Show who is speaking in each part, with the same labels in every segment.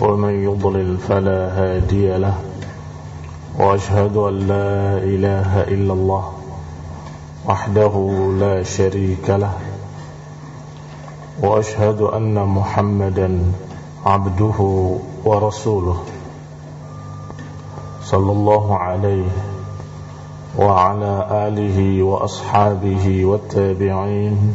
Speaker 1: ومن يضلل فلا هادي له وأشهد أن لا إله إلا الله وحده لا شريك له وأشهد أن محمدا عبده ورسوله صلى الله عليه وعلى آله وأصحابه والتابعين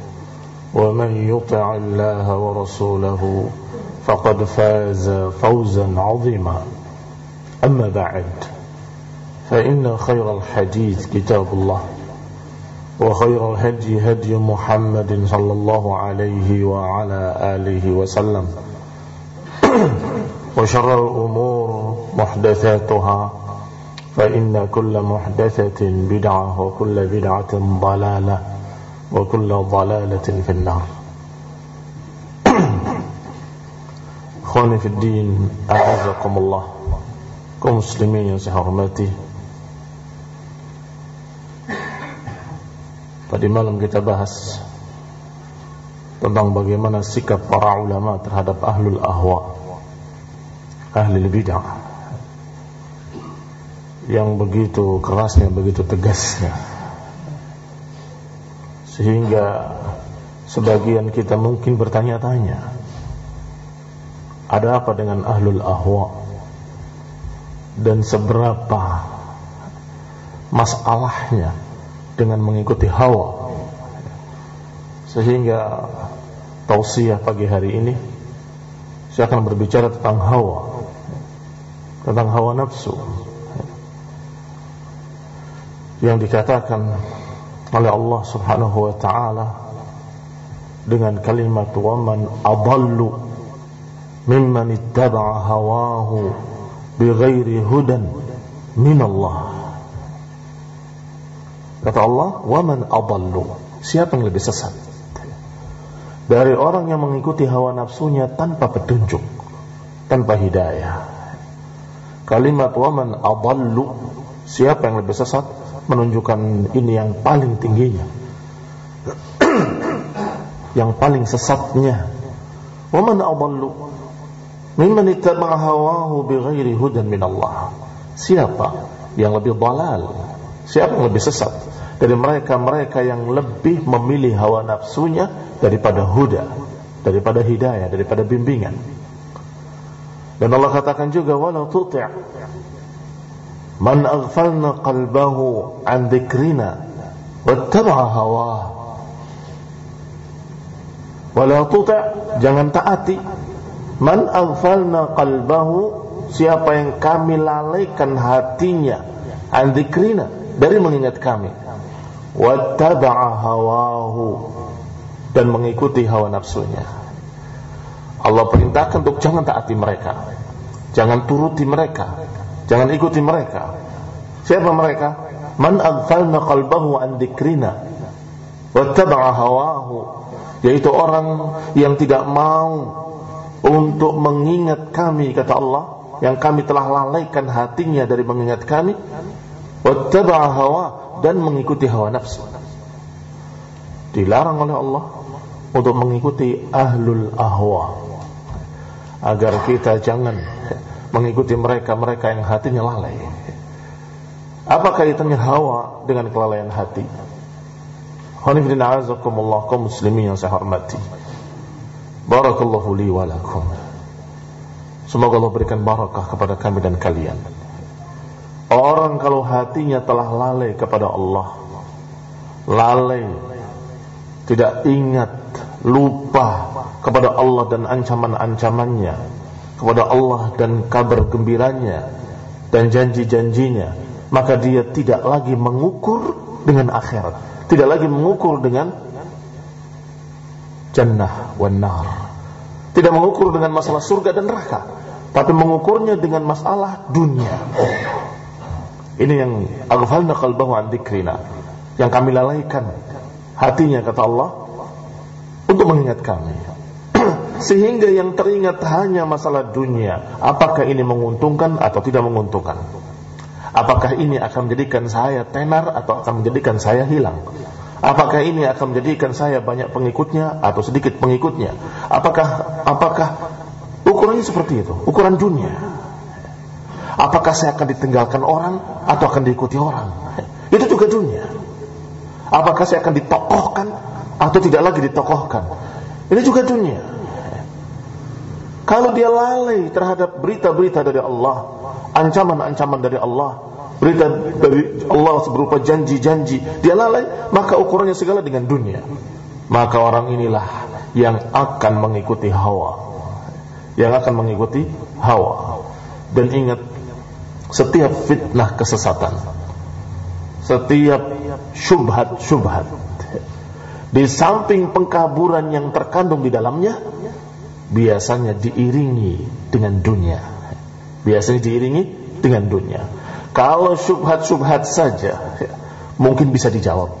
Speaker 1: ومن يطع الله ورسوله فقد فاز فوزا عظيما. أما بعد فإن خير الحديث كتاب الله وخير الهدي هدي محمد صلى الله عليه وعلى آله وسلم. وشر الأمور محدثاتها فإن كل محدثة بدعة وكل بدعة ضلالة. وكل ضلالة في النار Ikhwani fi din, a'azakumullah kaum muslimin yang saya hormati Tadi malam kita bahas tentang bagaimana sikap para ulama terhadap ahlul ahwa ahli bid'ah yang begitu kerasnya, begitu tegasnya sehingga sebagian kita mungkin bertanya-tanya ada apa dengan ahlul ahwa? Dan seberapa masalahnya dengan mengikuti hawa? Sehingga tausiah pagi hari ini saya akan berbicara tentang hawa tentang hawa nafsu. Yang dikatakan oleh Allah Subhanahu wa taala dengan kalimat wa man adallu mimman ittaba'a hawahu bighairi hudan min Allah kata Allah wa man adallu. Siapa yang lebih sesat? Dari orang yang mengikuti hawa nafsunya tanpa petunjuk tanpa hidayah. Kalimat wa man adallu siapa yang lebih sesat menunjukkan ini yang paling tingginya. Yang paling sesatnya. Wa man adallu mimman ittaba'a hawahu bighairi hudan min Allah. Siapa yang lebih dalal? Siapa yang lebih sesat? Dari mereka-mereka yang lebih memilih hawa nafsunya daripada huda daripada hidayah daripada bimbingan. Dan Allah katakan juga wala tuti' man aghfalna qalbahu an dzikrina wattaba'a hawah wala tuti' jangan taati. Man aghfalna qalbahu siapa yang kami lalaikan hatinya an dzikrina dari mengingat kami. Wattaba'a hawahu dan mengikuti hawa nafsunya. Allah perintahkan untuk jangan taati mereka. Jangan turuti mereka jangan ikuti mereka. Siapa mereka? Man aghfalna qalbahu an dzikrina wattaba'a hawahu. Yaitu orang yang tidak mau untuk mengingat kami kata Allah yang kami telah lalaikan hatinya dari mengingat kami wattaba'a hawa dan mengikuti hawa nafsu. Dilarang oleh Allah untuk mengikuti ahlul ahwa. Agar kita jangan mengikuti mereka-mereka yang hatinya lalai. Apa kaitannya hawa dengan kelalaian hati? Hanifidin azakumullah kaum muslimin yang saya hormati. Barakallahu li wa lakum. Semoga Allah berikan barakah kepada kami dan kalian. Orang kalau hatinya telah lalai kepada Allah, lalai, tidak ingat lupa kepada Allah dan ancaman-ancamannya, kepada Allah dan kabar gembiranya dan janji-janjinya, maka dia tidak lagi mengukur dengan akhirat, tidak lagi mengukur dengan jannah wan nar. Tidak mengukur dengan masalah surga dan neraka, tapi mengukurnya dengan masalah dunia. Ini yang aghfalna qalbahu an dzikrina, yang kami lalaikan hatinya kata Allah untuk mengingat kami. Sehingga yang teringat hanya masalah dunia. Apakah ini menguntungkan atau tidak menguntungkan? Apakah ini akan menjadikan saya tenar atau akan menjadikan saya hilang? Apakah ini akan menjadikan saya banyak pengikutnya atau sedikit pengikutnya? Apakah apakah ukurannya seperti itu? Ukuran dunia. Apakah saya akan ditinggalkan orang atau akan diikuti orang? Itu juga dunia. Apakah saya akan ditokohkan atau tidak lagi ditokohkan. Ini juga dunia. Kalau dia lalai terhadap berita-berita dari Allah, ancaman-ancaman dari Allah, berita dari Allah berupa janji-janji, dia lalai, maka ukurannya segala dengan dunia. Maka orang inilah yang akan mengikuti hawa. Yang akan mengikuti hawa. Dan ingat, setiap fitnah kesesatan, setiap syubhat-syubhat, di samping pengkaburan yang terkandung di dalamnya biasanya diiringi dengan dunia. Biasanya diiringi dengan dunia. Kalau subhat-subhat saja mungkin bisa dijawab.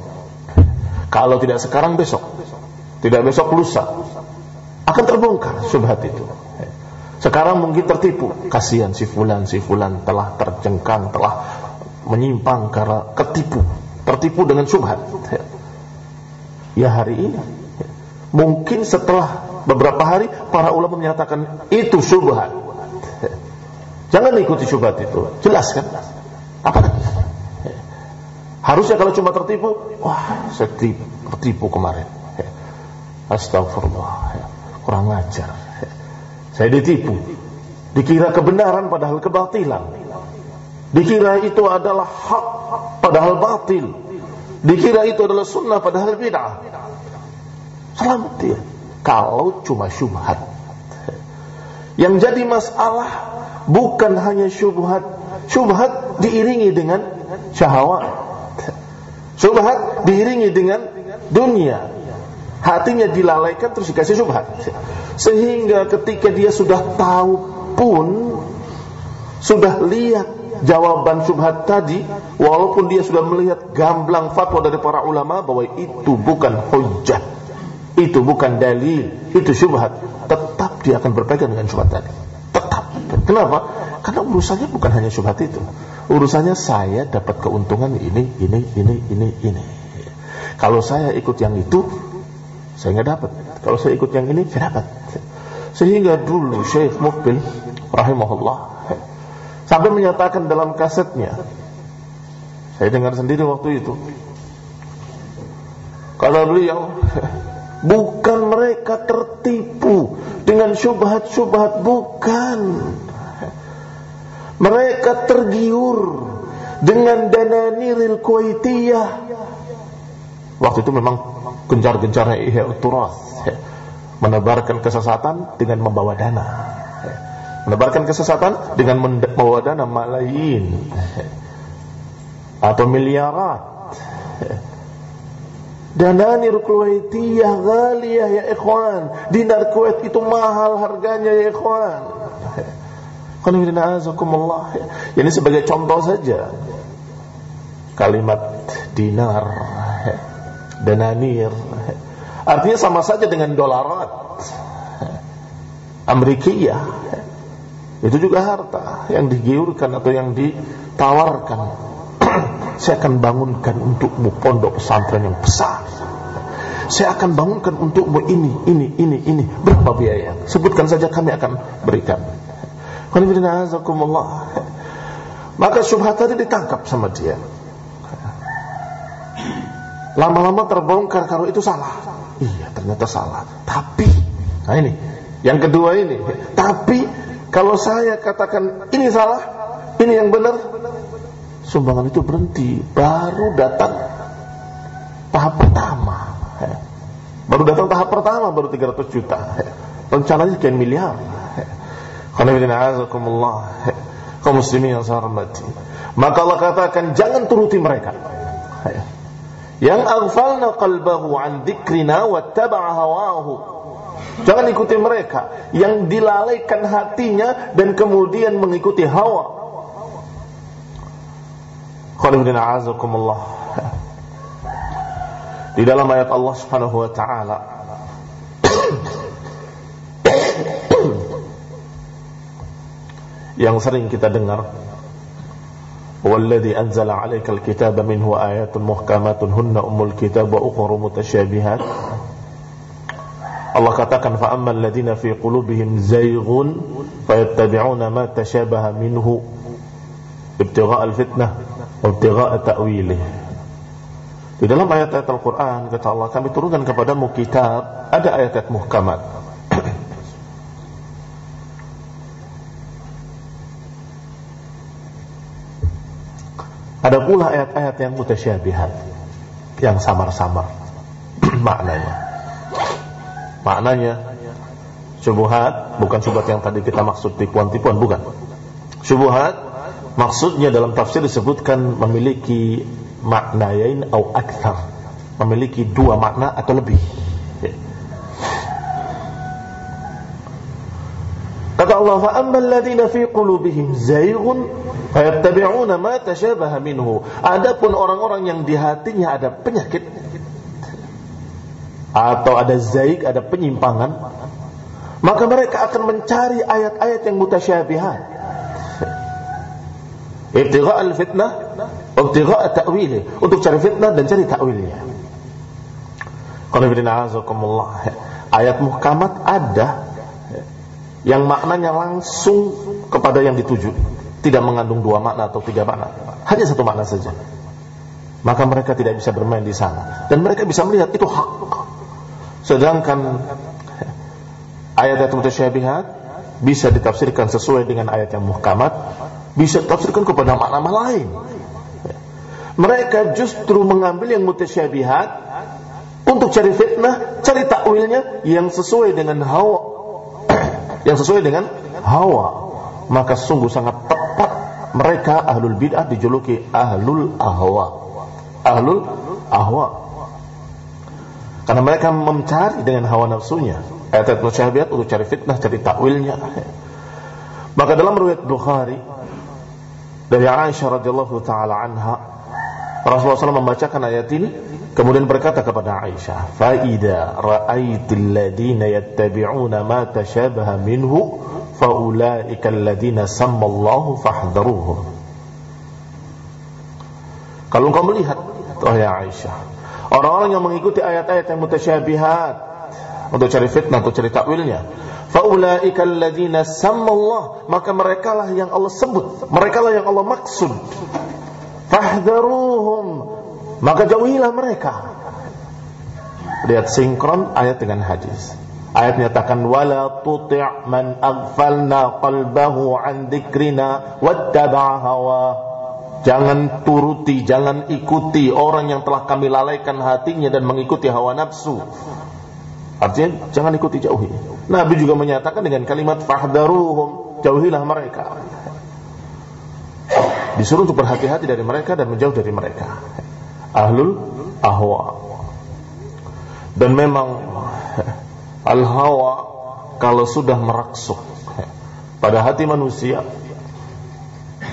Speaker 1: Kalau tidak sekarang besok, tidak besok lusa akan terbongkar subhat itu. Sekarang mungkin tertipu, kasihan si fulan si fulan telah terjengkang, telah menyimpang karena ketipu, tertipu dengan subhat ya hari ini. Mungkin setelah beberapa hari para ulama menyatakan itu syubhat. Jangan ikuti syubhat itu. Jelas kan? Apa? Harusnya kalau cuma tertipu, wah, saya tertipu kemarin. Astagfirullah. Kurang ajar. Saya ditipu. Dikira kebenaran padahal kebatilan. Dikira itu adalah hak padahal batil. Dikira itu adalah sunnah padahal bid'ah. Selamat dia. Kalau cuma syubhat. Yang jadi masalah bukan hanya syubhat. Syubhat diiringi dengan syahwat. Syubhat diiringi dengan dunia. Hatinya dilalaikan terus dikasih syubhat. Sehingga ketika dia sudah tahu pun sudah lihat jawaban subhat tadi walaupun dia sudah melihat gamblang fatwa dari para ulama bahwa itu bukan hujah itu bukan dalil itu syubhat. Tetap dia akan berpegang dengan syubhat tadi. Tetap. Kenapa? Karena urusannya bukan hanya syubhat itu. Urusannya saya dapat keuntungan ini ini ini ini ini. Kalau saya ikut yang itu saya nggak dapat. Kalau saya ikut yang ini saya dapat. Sehingga dulu Syekh Mukbil rahimahullah Sampai menyatakan dalam kasetnya. Saya dengar sendiri waktu itu. Kalau beliau bukan mereka tertipu dengan syubhat-syubhat bukan. Mereka tergiur dengan dana niril kuwaitiyah. Waktu itu memang gencar-gencarnya ihya turas menebarkan kesesatan dengan membawa dana menebarkan kesesatan dengan membawa dana malayin atau miliarat dananir kuwaitiyah ghaliyah ya ikhwan dinar Kuwait itu mahal harganya ya ikhwan ini sebagai contoh saja kalimat dinar denanir. Artinya sama saja dengan dolarat. Amerikiyah. Itu juga harta yang digiurkan atau yang ditawarkan. Saya akan bangunkan untukmu pondok pesantren yang besar. Saya akan bangunkan untukmu ini, ini, ini, ini. Berapa biaya? Sebutkan saja kami akan berikan. Maka syubhat tadi ditangkap sama dia. Lama-lama terbongkar kalau itu salah. Iya, ternyata salah. Tapi, nah ini, yang kedua ini. Tapi, kalau saya katakan ini salah, ini yang benar, sumbangan itu berhenti. Baru datang tahap pertama. Baru datang tahap pertama, baru 300 juta. Rencananya sekian miliar. Kau muslimin yang saya hormati. Maka Allah katakan, jangan turuti mereka yang aghfalna qalbahu an dzikrina wattaba'a hawahu jangan ikuti mereka yang dilalaikan hatinya dan kemudian mengikuti hawa Khalifudin a'azakumullah. Di dalam ayat Allah Subhanahu wa taala. Yang sering kita dengar والذي أنزل عليك الكتاب منه آيات محكمات هن أم الكتاب وأخر متشابهات Allah katakan فأما الذين في قلوبهم زيغ فيتبعون ما تشابه منه ابتغاء الفتنة Ibtiqa ta'wilih. Di dalam ayat-ayat Al-Qur'an kata Allah kami turunkan kepadamu kitab, ada ayat-ayat muhkamat. ada pula ayat-ayat yang mutasyabihat, yang samar-samar maknanya. Maknanya subuhat bukan subuhat yang tadi kita maksud tipuan-tipuan bukan. Subuhat maksudnya dalam tafsir disebutkan memiliki maknayain atau akthar, memiliki dua makna atau lebih. Kata Allah, "Fa ammal ladzina fi qulubihim zayghun fayattabi'una ma tashabaha minhu." Adapun orang-orang yang di hatinya ada penyakit atau ada zaig, ada penyimpangan, maka mereka akan mencari ayat-ayat yang mutasyabihat. Ibtigha' al-fitnah, ibtigha' ta'wilih, untuk cari fitnah dan cari ta'wilnya. Qul Ayat muhkamat ada yang maknanya langsung kepada yang dituju. Tidak mengandung dua makna atau tiga makna. Hanya satu makna saja. Maka mereka tidak bisa bermain di sana. Dan mereka bisa melihat itu hak. Sedangkan ayat-ayat mutasyabihat bisa ditafsirkan sesuai dengan ayat yang muhkamat bisa ditafsirkan kepada makna lain. Mereka justru mengambil yang mutasyabihat untuk cari fitnah, cari takwilnya yang sesuai dengan hawa. Yang sesuai dengan hawa. Maka sungguh sangat tepat mereka ahlul bid'ah dijuluki ahlul ahwa. Ahlul ahwa. Karena mereka mencari dengan hawa nafsunya. Ayat-ayat musyahbiat untuk cari fitnah cari takwilnya. Maka dalam riwayat Bukhari dari Aisyah radhiyallahu taala anha Rasulullah SAW membacakan ayat ini Kemudian berkata kepada Aisyah, "Faida ra'aitil ladina yattabi'una ma tashabaha minhu, faulaika alladina sammallahu fahdharuhum." Kalau engkau melihat, oh ya Aisyah, orang-orang yang mengikuti ayat-ayat yang mutasyabihat untuk cari fitnah, untuk cari takwilnya, faulaika alladina sammallah, maka merekalah yang Allah sebut, merekalah yang Allah maksud. Fahdharuhum maka jauhilah mereka. Lihat sinkron ayat dengan hadis. Ayat menyatakan wala tuti' man aghfalna qalbahu an dzikrina wattaba'a hawa. Jangan turuti, jangan ikuti orang yang telah kami lalaikan hatinya dan mengikuti hawa nafsu. Artinya jangan ikuti jauhi. Nabi juga menyatakan dengan kalimat fahdaruhum, jauhilah mereka. Disuruh untuk berhati-hati dari mereka dan menjauh dari mereka ahlul ahwa dan memang al hawa kalau sudah meraksuk pada hati manusia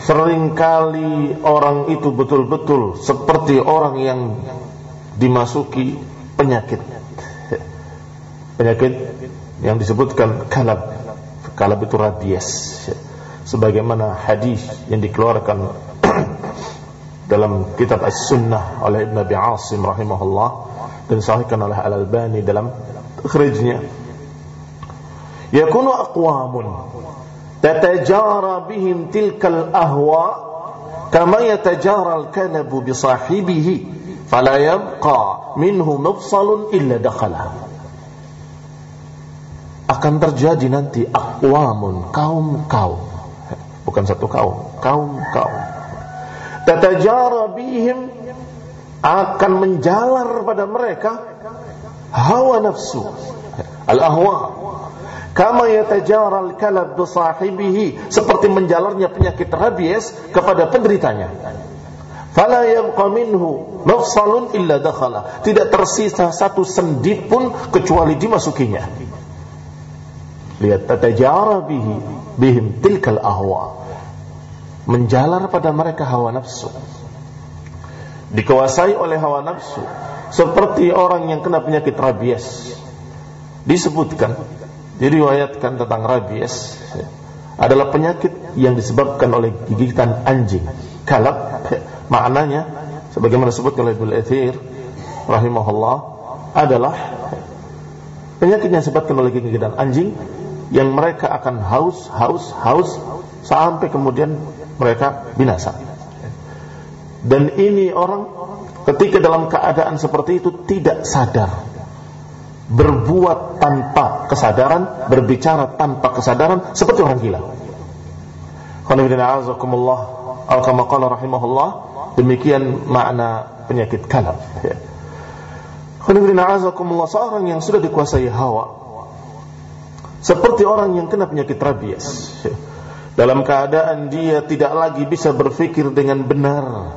Speaker 1: sering kali orang itu betul-betul seperti orang yang dimasuki penyakit penyakit yang disebutkan kalab. Kalab itu rabies. Sebagaimana hadis yang dikeluarkan dalam kitab As-Sunnah oleh Ibn Abi Asim rahimahullah dan sahihkan oleh Al-Albani dalam takhrijnya. Yakunu aqwamun tatajara bihim tilkal ahwa kama yatajara al-kalabu bi sahibihi fala yabqa minhu mafsalun illa dakhala akan terjadi nanti akwamun kaum-kaum. Bukan satu kaum kaum-kaum. Tatajara bihim akan menjalar pada mereka hawa nafsu al-ahwa. Kama yatajara al-kalab bi sahibihi seperti menjalarnya penyakit rabies kepada penderitanya. Fala yabqa minhu mafsalun illa dakhala. Tidak tersisa satu sendi pun kecuali dimasukinya lihat tatajara bihi bihim tilkal ahwa. Menjalar pada mereka hawa nafsu. Dikuasai oleh hawa nafsu. Seperti orang yang kena penyakit rabies. Disebutkan diriwayatkan tentang rabies adalah penyakit yang disebabkan oleh gigitan anjing kalab maknanya sebagaimana disebut oleh Ibnu Athir rahimahullah adalah penyakit yang disebabkan oleh gigitan anjing yang mereka akan haus, haus, haus sampai kemudian mereka binasa. Dan ini orang ketika dalam keadaan seperti itu tidak sadar. Berbuat tanpa kesadaran, berbicara tanpa kesadaran seperti orang gila. rahimahullah demikian makna penyakit kalab. Seorang yang sudah dikuasai hawa seperti orang yang kena penyakit rabies. Dalam keadaan dia tidak lagi bisa berfikir dengan benar.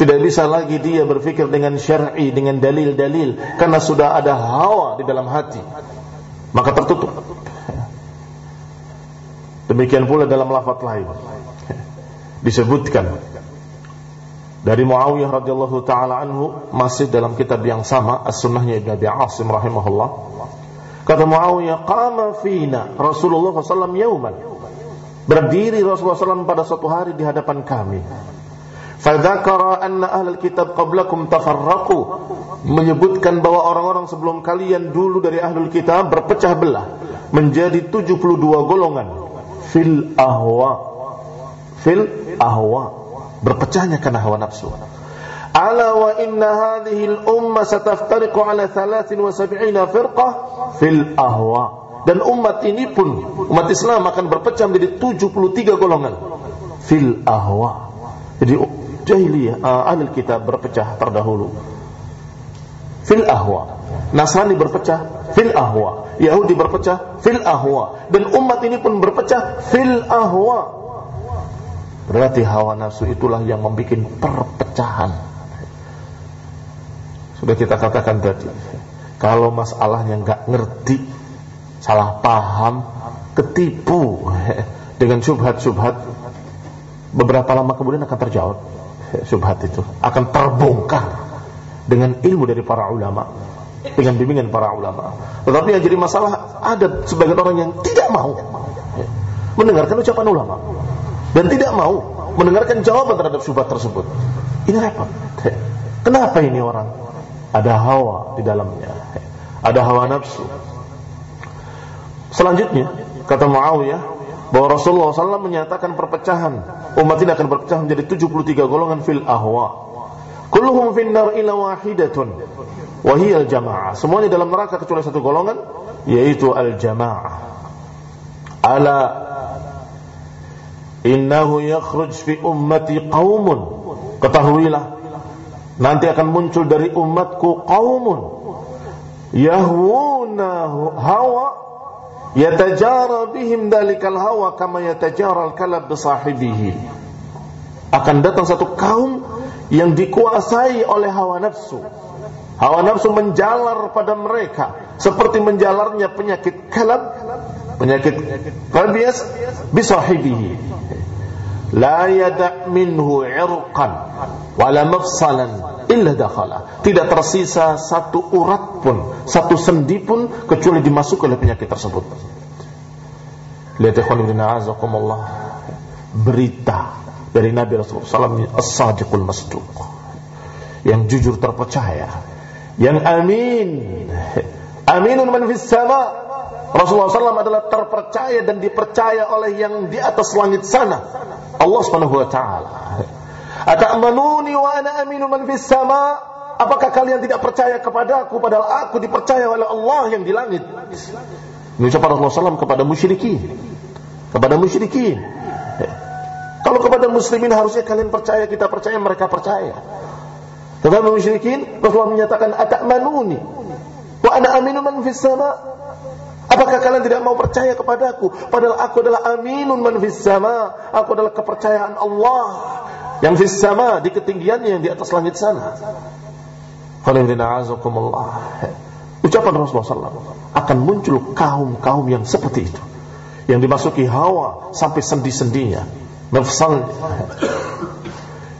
Speaker 1: Tidak bisa lagi dia berfikir dengan syar'i, dengan dalil-dalil. Karena sudah ada hawa di dalam hati. Maka tertutup. Demikian pula dalam lafaz lain. Disebutkan dari Muawiyah radhiyallahu taala anhu masih dalam kitab yang sama As-Sunnahnya Ibnu Abi Asim rahimahullah Kata Muawiyah, qama fina Rasulullah SAW yauman. Berdiri Rasulullah SAW pada suatu hari di hadapan kami. Fadzakara anna ahlul kitab qablakum tafarraqu. Menyebutkan bahwa orang-orang sebelum kalian dulu dari ahlul kitab berpecah belah menjadi 72 golongan. Fil ahwa. Fil ahwa. Berpecahnya karena hawa nafsu ala wa inna hadhihi al-umma sataftariqu ala 73 firqah fil ahwa dan umat ini pun umat Islam akan berpecah menjadi 73 golongan fil ahwa jadi jahiliyah uh, ahli kitab berpecah terdahulu. fil ahwa Nasrani berpecah fil ahwa Yahudi berpecah fil ahwa dan umat ini pun berpecah fil ahwa berarti hawa nafsu itulah yang membuat perpecahan sudah kita katakan tadi. Kalau masalahnya nggak ngerti, salah paham, ketipu dengan subhat-subhat, beberapa lama kemudian akan terjawab subhat itu akan terbongkar dengan ilmu dari para ulama, dengan bimbingan para ulama. Tetapi yang jadi masalah ada sebagian orang yang tidak mau mendengarkan ucapan ulama dan tidak mau mendengarkan jawaban terhadap subhat tersebut. Ini repot. Kenapa ini orang? Ada hawa di dalamnya. Ada hawa nafsu. Selanjutnya kata Muawiyah bahwa Rasulullah SAW menyatakan perpecahan. Umat ini akan berpecah menjadi 73 golongan fil ahwa. Kulluhum finnar ila wahidatun. Wahiyal jamaah semuanya dalam neraka kecuali satu golongan yaitu al jamaah ala. Innahu yakhruj fi ummati qaumun. Ketahuilah Nanti akan muncul dari umatku qaumun yahwuna hawa yatajara bihim dalikal hawa kama yatajara al-kalab bisahibihi. Akan datang satu kaum yang dikuasai oleh hawa nafsu. Hawa nafsu menjalar pada mereka seperti menjalarnya penyakit kalab, penyakit rabies bisahibihi. La yada' minhu irqan wala mafsalan illa dakhala. Tidak tersisa satu urat pun, satu sendi pun kecuali dimasuk oleh penyakit tersebut. Lihat ikhwan ibn a'azakumullah. Berita dari Nabi Rasulullah SAW as-sadiqul masduq. Yang jujur terpercaya. Yang amin. Aminun man fis sama. Rasulullah SAW adalah terpercaya dan dipercaya oleh yang di atas langit sana. Allah Subhanahu wa taala. Ata'manuni wa ana aminu man fis sama? Apakah kalian tidak percaya kepada aku padahal aku dipercaya oleh Allah yang di langit? Ini ucapan Rasulullah SAW kepada musyrikin. Kepada musyrikin. Kalau kepada muslimin harusnya kalian percaya, kita percaya, mereka percaya. Tetapi musyrikin Rasulullah menyatakan ata'manuni wa ana aminu man fis sama? Apakah kalian tidak mau percaya kepadaku? Padahal aku adalah aminun man sama. Aku adalah kepercayaan Allah yang sama di ketinggiannya yang di atas langit sana. Ucapan Rasulullah SAW akan muncul kaum-kaum yang seperti itu. Yang dimasuki hawa sampai sendi-sendinya. Nafsalnya.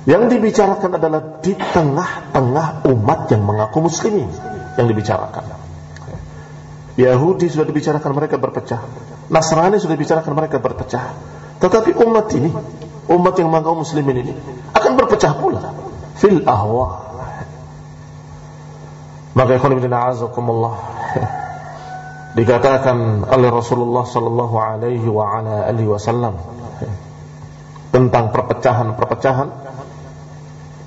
Speaker 1: Yang dibicarakan adalah di tengah-tengah umat yang mengaku muslimin. Yang dibicarakan. Yahudi sudah dibicarakan mereka berpecah. Nasrani sudah dibicarakan mereka berpecah. Tetapi umat ini, umat yang mengaku muslimin ini akan berpecah pula fil ahwa. Maka ikhwan bin a'azakumullah dikatakan oleh Rasulullah sallallahu alaihi wa ala alihi wasallam tentang perpecahan-perpecahan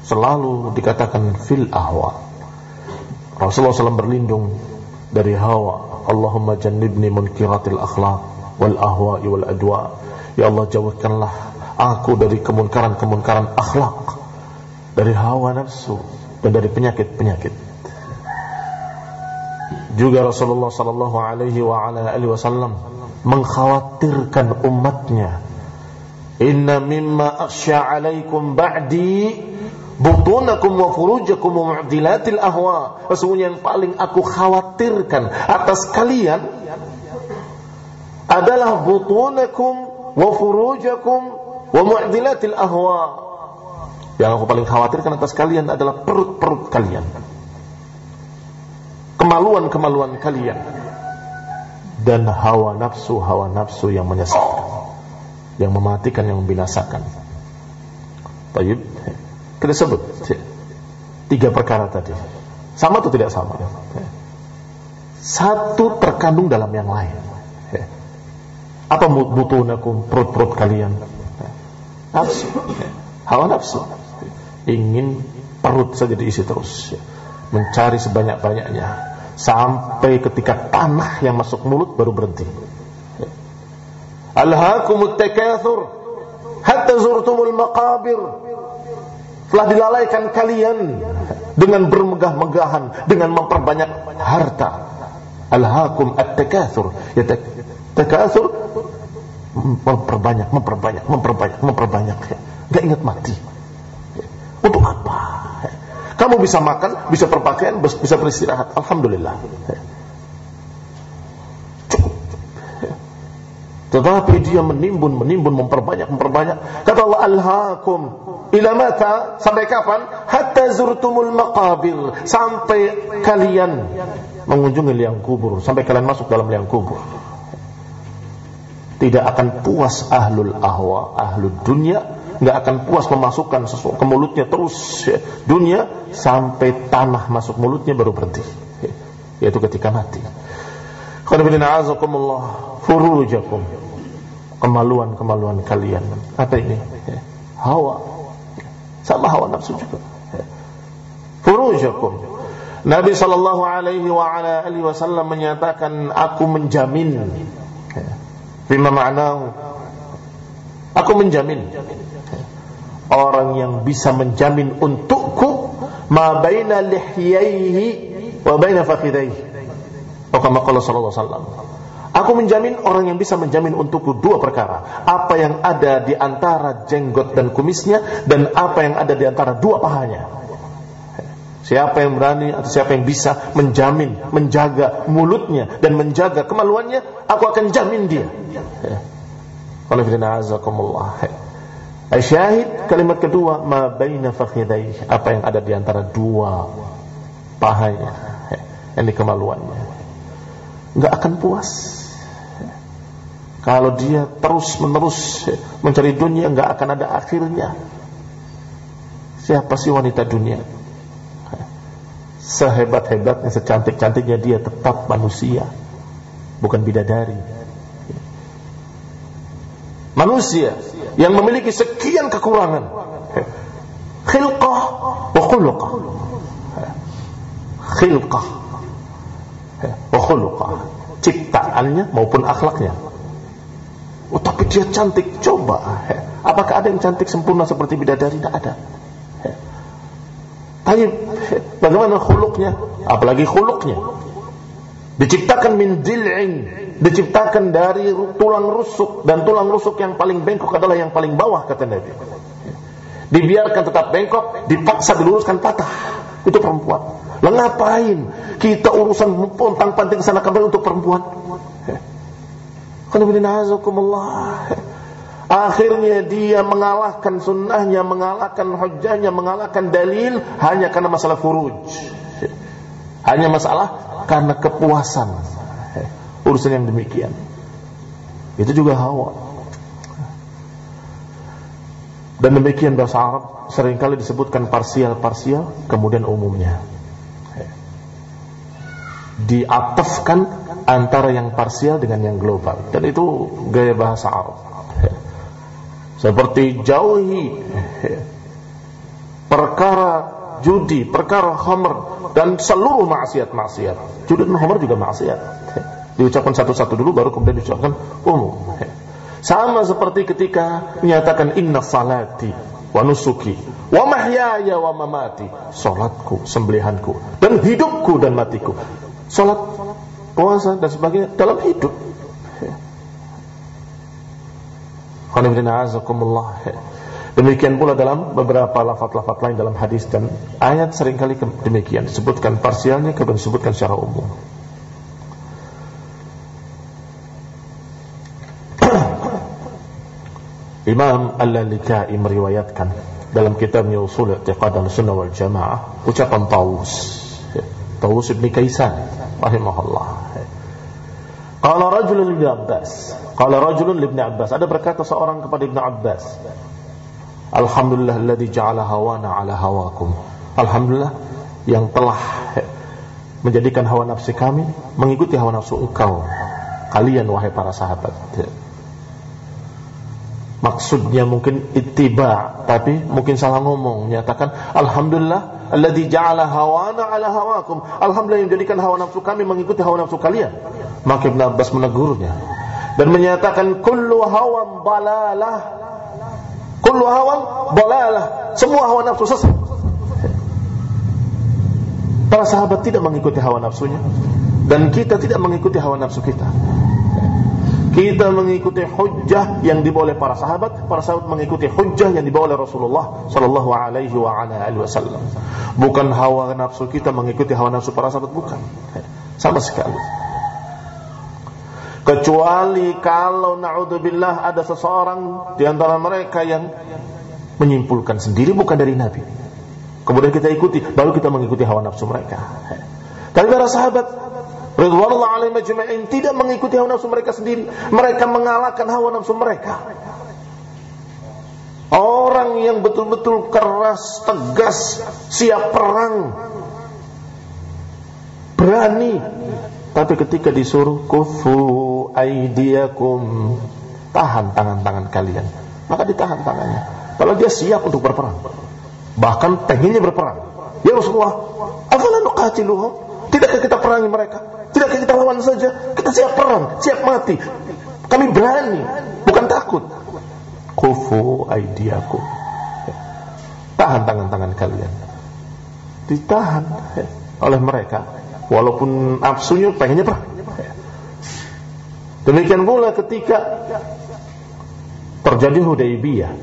Speaker 1: selalu dikatakan fil ahwa. Rasulullah SAW berlindung dari hawa Allahumma jannibni munkiratil akhlaq wal ahwa'i wal adwa. Ya Allah jauhkanlah aku dari kemunkaran-kemunkaran akhlak, dari hawa nafsu dan dari penyakit-penyakit. Juga Rasulullah sallallahu alaihi wa ala alihi wasallam mengkhawatirkan umatnya. Inna mimma akhsha alaikum ba'di butunakum wa furujakum wa mu'dilatil ahwa. Sesungguhnya yang paling aku khawatirkan atas kalian adalah butunakum wa furujakum wa mu'dilatil ahwa. Yang aku paling khawatirkan atas kalian adalah perut-perut kalian. Kemaluan-kemaluan kalian dan hawa nafsu hawa nafsu yang menyesatkan, yang mematikan, yang membinasakan. Baik. Kita sebut tiga perkara tadi. Sama atau tidak sama? Satu terkandung dalam yang lain. Apa butuhnakum perut-perut kalian? Nafsu. Hawa nafsu. Ingin perut saja diisi terus. Mencari sebanyak-banyaknya. Sampai ketika tanah yang masuk mulut baru berhenti. Alhaakumut takathur hatta zurtumul maqabir telah dilalaikan kalian dengan bermegah-megahan, dengan memperbanyak harta. Alhaakum at-takatsur. Ya takatsur memperbanyak, memperbanyak, memperbanyak, memperbanyak. Enggak ingat mati. Untuk apa? Kamu bisa makan, bisa berpakaian, bisa beristirahat. Alhamdulillah. Tetapi dia menimbun, menimbun, memperbanyak, memperbanyak. Kata Allah, Alhaakum ila mata sampai kapan? Hatta zurtumul maqabir. Sampai kalian mengunjungi liang kubur, sampai kalian masuk dalam liang kubur. Tidak akan puas ahlul ahwa, ahlul dunia, nggak akan puas memasukkan sesuatu ke mulutnya terus ya. dunia sampai tanah masuk mulutnya baru berhenti. Yaitu ketika mati. Qul furujakum kemaluan-kemaluan kalian. Apa ini? Hawa. Sama hawa nafsu juga. Furujakum. Nabi sallallahu alaihi wa ala alihi wasallam menyatakan aku menjamin bima ma'nahu aku menjamin orang yang bisa menjamin untukku ma baina lihyaihi wa baina fakhidaihi atau kama qala sallallahu alaihi wasallam Aku menjamin orang yang bisa menjamin untukku dua perkara. Apa yang ada di antara jenggot dan kumisnya dan apa yang ada di antara dua pahanya. Siapa yang berani atau siapa yang bisa menjamin, menjaga mulutnya dan menjaga kemaluannya, aku akan jamin dia. Kalau Syahid kalimat kedua ma baina fakhidai apa yang ada di antara dua pahanya ini kemaluannya nggak akan puas kalau dia terus menerus mencari dunia nggak akan ada akhirnya. Siapa sih wanita dunia? Sehebat-hebatnya secantik-cantiknya dia tetap manusia bukan bidadari. Manusia yang memiliki sekian kekurangan. Khilqah wa khuluqah. Khilqah wa khuluqah. Ciptaannya maupun akhlaknya oh tapi dia cantik. Coba apakah ada yang cantik sempurna seperti bidadari? Tidak ada. Tapi bagaimana khuluknya apalagi khuluknya diciptakan min dil'in diciptakan dari tulang rusuk. Dan tulang rusuk yang paling bengkok adalah yang paling bawah kata Nabi. Dibiarkan tetap bengkok, dipaksa diluruskan patah. Itu perempuan. Lah ngapain? Kita urusan pontang panting sana kembali untuk perempuan? Akhirnya dia mengalahkan sunnahnya, mengalahkan hujahnya, mengalahkan dalil hanya karena masalah furuj. Hanya masalah karena kepuasan urusan yang demikian. Itu juga hawa. Dan demikian bahasa Arab sering kali disebutkan parsial-parsial kemudian umumnya. Diatafkan antara yang parsial dengan yang global dan itu gaya bahasa Arab. Seperti jauhi perkara judi, perkara khamr dan seluruh maksiat-maksiat. Judi dan khamr juga maksiat diucapkan satu-satu dulu baru kemudian diucapkan umum. Sama seperti ketika menyatakan inna salati wa nusuki wa mahyaya wa mamati. Salatku, sembelihanku dan hidupku dan matiku. Salat, puasa dan sebagainya dalam hidup. Demikian pula dalam beberapa lafaz-lafaz lain dalam hadis dan ayat sering kali demikian disebutkan parsialnya kemudian disebutkan secara umum. Imam Al-Lalikai meriwayatkan dalam kitabnya Usul I'tiqad Sunnah wal Jamaah ucapan Taus Taus bin Kaisan rahimahullah. Qala rajulun Ibn Abbas. Qala rajulun Ibn Abbas. Ada berkata seorang kepada Ibn Abbas Alhamdulillah alladhi ja'ala hawana ala hawakum. Alhamdulillah yang telah menjadikan hawa nafsu kami mengikuti hawa nafsu engkau kalian wahai para sahabat maksudnya mungkin ittiba tapi mungkin salah ngomong menyatakan alhamdulillah alladzi ja'ala hawana ala hawakum. Alhamdulillah yang menjadikan hawa nafsu kami mengikuti hawa nafsu kalian. Maka Ibn Abbas menegurnya dan menyatakan kullu hawan balalah. Kullu hawan balalah. Semua hawa nafsu sesat para sahabat tidak mengikuti hawa nafsunya. Dan kita tidak mengikuti hawa nafsu kita kita mengikuti hujjah yang dibawa oleh para sahabat, para sahabat mengikuti hujjah yang dibawa oleh Rasulullah sallallahu alaihi wa ala alihi wasallam. Bukan hawa nafsu kita mengikuti hawa nafsu para sahabat bukan. Sama sekali. Kecuali kalau naudzubillah ada seseorang di antara mereka yang menyimpulkan sendiri bukan dari Nabi. Kemudian kita ikuti, baru kita mengikuti hawa nafsu mereka. Tapi para sahabat Ridwanullah alaihim tidak mengikuti hawa nafsu mereka sendiri. Mereka mengalahkan hawa nafsu mereka. Orang yang betul-betul keras, tegas, siap perang. Berani. Tapi ketika disuruh kufu aidiakum, tahan tangan-tangan kalian. Maka ditahan tangannya. Kalau dia siap untuk berperang. Bahkan pengennya berperang. Ya Rasulullah, afala nuqatiluhum? Tidakkah kita perangi mereka? Tidakkah kita lawan saja? Kita siap perang, siap mati. Kami berani, bukan takut. Kufu aidiaku. Tahan tangan-tangan kalian. Ditahan oleh mereka. Walaupun nafsunya pengennya perang. Demikian pula ketika terjadi Hudaybiyah.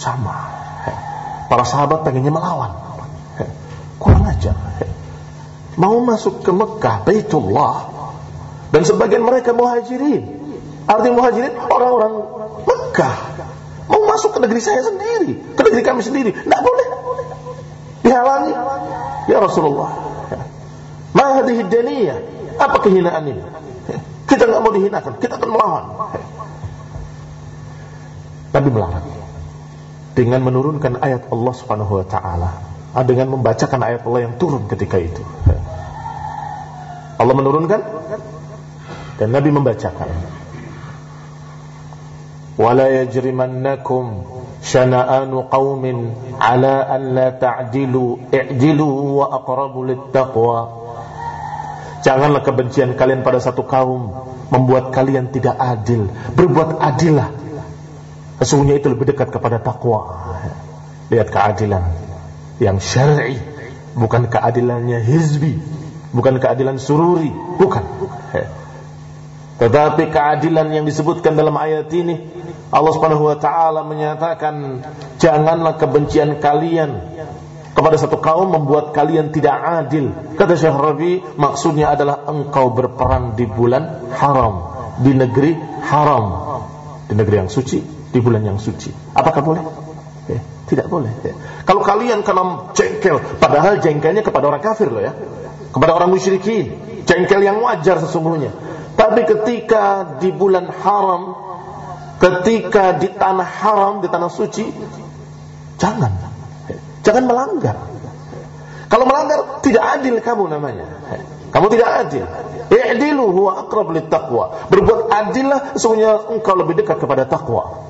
Speaker 1: Sama. Para sahabat pengennya melawan. Kurang ajar mau masuk ke Mekah, Baitullah, dan sebagian mereka muhajirin. Arti muhajirin orang-orang Mekah. masuk ke negeri saya sendiri, ke negeri kami sendiri. Tidak boleh. Dihalangi. Ya Rasulullah. Ma hadhihi daniyah? Apa kehinaan ini? Kita nggak mau dihinakan, kita akan melawan. Nabi melarang dengan menurunkan ayat Allah Subhanahu wa taala, dengan membacakan ayat Allah yang turun ketika itu. Allah menurunkan dan Nabi membacakan. Wala yajrimannakum syana'anu qaumin ala an la ta'dilu i'dilu wa aqrabu littaqwa Janganlah kebencian kalian pada satu kaum membuat kalian tidak adil. Berbuat adillah. Sesungguhnya itu lebih dekat kepada takwa. Lihat keadilan yang syar'i, bukan keadilannya hizbi, bukan keadilan sururi, bukan. Tetapi keadilan yang disebutkan dalam ayat ini Allah Subhanahu wa taala menyatakan janganlah kebencian kalian kepada satu kaum membuat kalian tidak adil. Kata Syekh Rabi, maksudnya adalah engkau berperang di bulan haram, di negeri haram, di negeri yang suci, di bulan yang suci. Apakah boleh? Eh, tidak boleh. Eh. Kalau kalian kena jengkel, padahal jengkelnya kepada orang kafir loh ya, kepada orang musyrikin, jengkel yang wajar sesungguhnya. Tapi ketika di bulan haram, ketika di tanah haram, di tanah suci, jangan Jangan melanggar. Kalau melanggar tidak adil kamu namanya. Kamu tidak adil. I'dilu huwa aqrab taqwa. Berbuat adillah sesungguhnya engkau lebih dekat kepada takwa.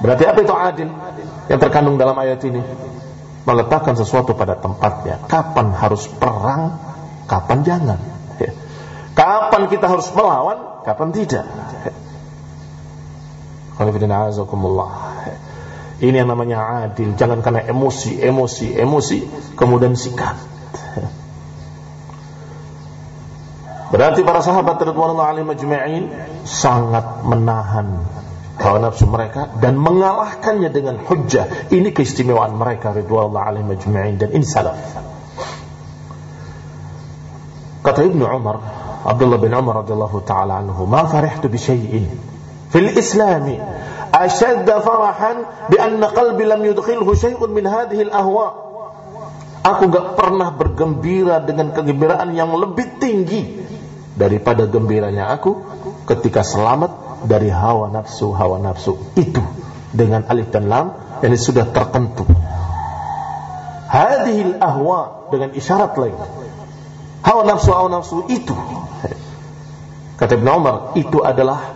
Speaker 1: Berarti apa itu adil? Yang terkandung dalam ayat ini meletakkan sesuatu pada tempatnya. Kapan harus perang, kapan jangan. Kapan kita harus melawan, kapan tidak. Ini yang namanya adil. Jangan karena emosi, emosi, emosi, kemudian sikat. Berarti para sahabat radhiyallahu alaihim majma'in sangat menahan hawa nafsu mereka dan mengalahkannya dengan hujjah. Ini keistimewaan mereka radhiyallahu alaihim majma'in dan ini salaf. Kata Ibnu Umar, Abdullah bin Umar radhiyallahu taala anhu, "Ma farihtu bi syai'in fil Islami أشد فرحا بأن قلبي لم يدخله شيء من هذه الأهواء Aku gak pernah bergembira dengan kegembiraan yang lebih tinggi daripada gembiranya aku ketika selamat dari hawa nafsu hawa nafsu itu dengan alif dan lam yang sudah tertentu. Hadhil ahwa dengan isyarat lain. Hawa nafsu hawa nafsu itu. Kata Ibn Umar itu adalah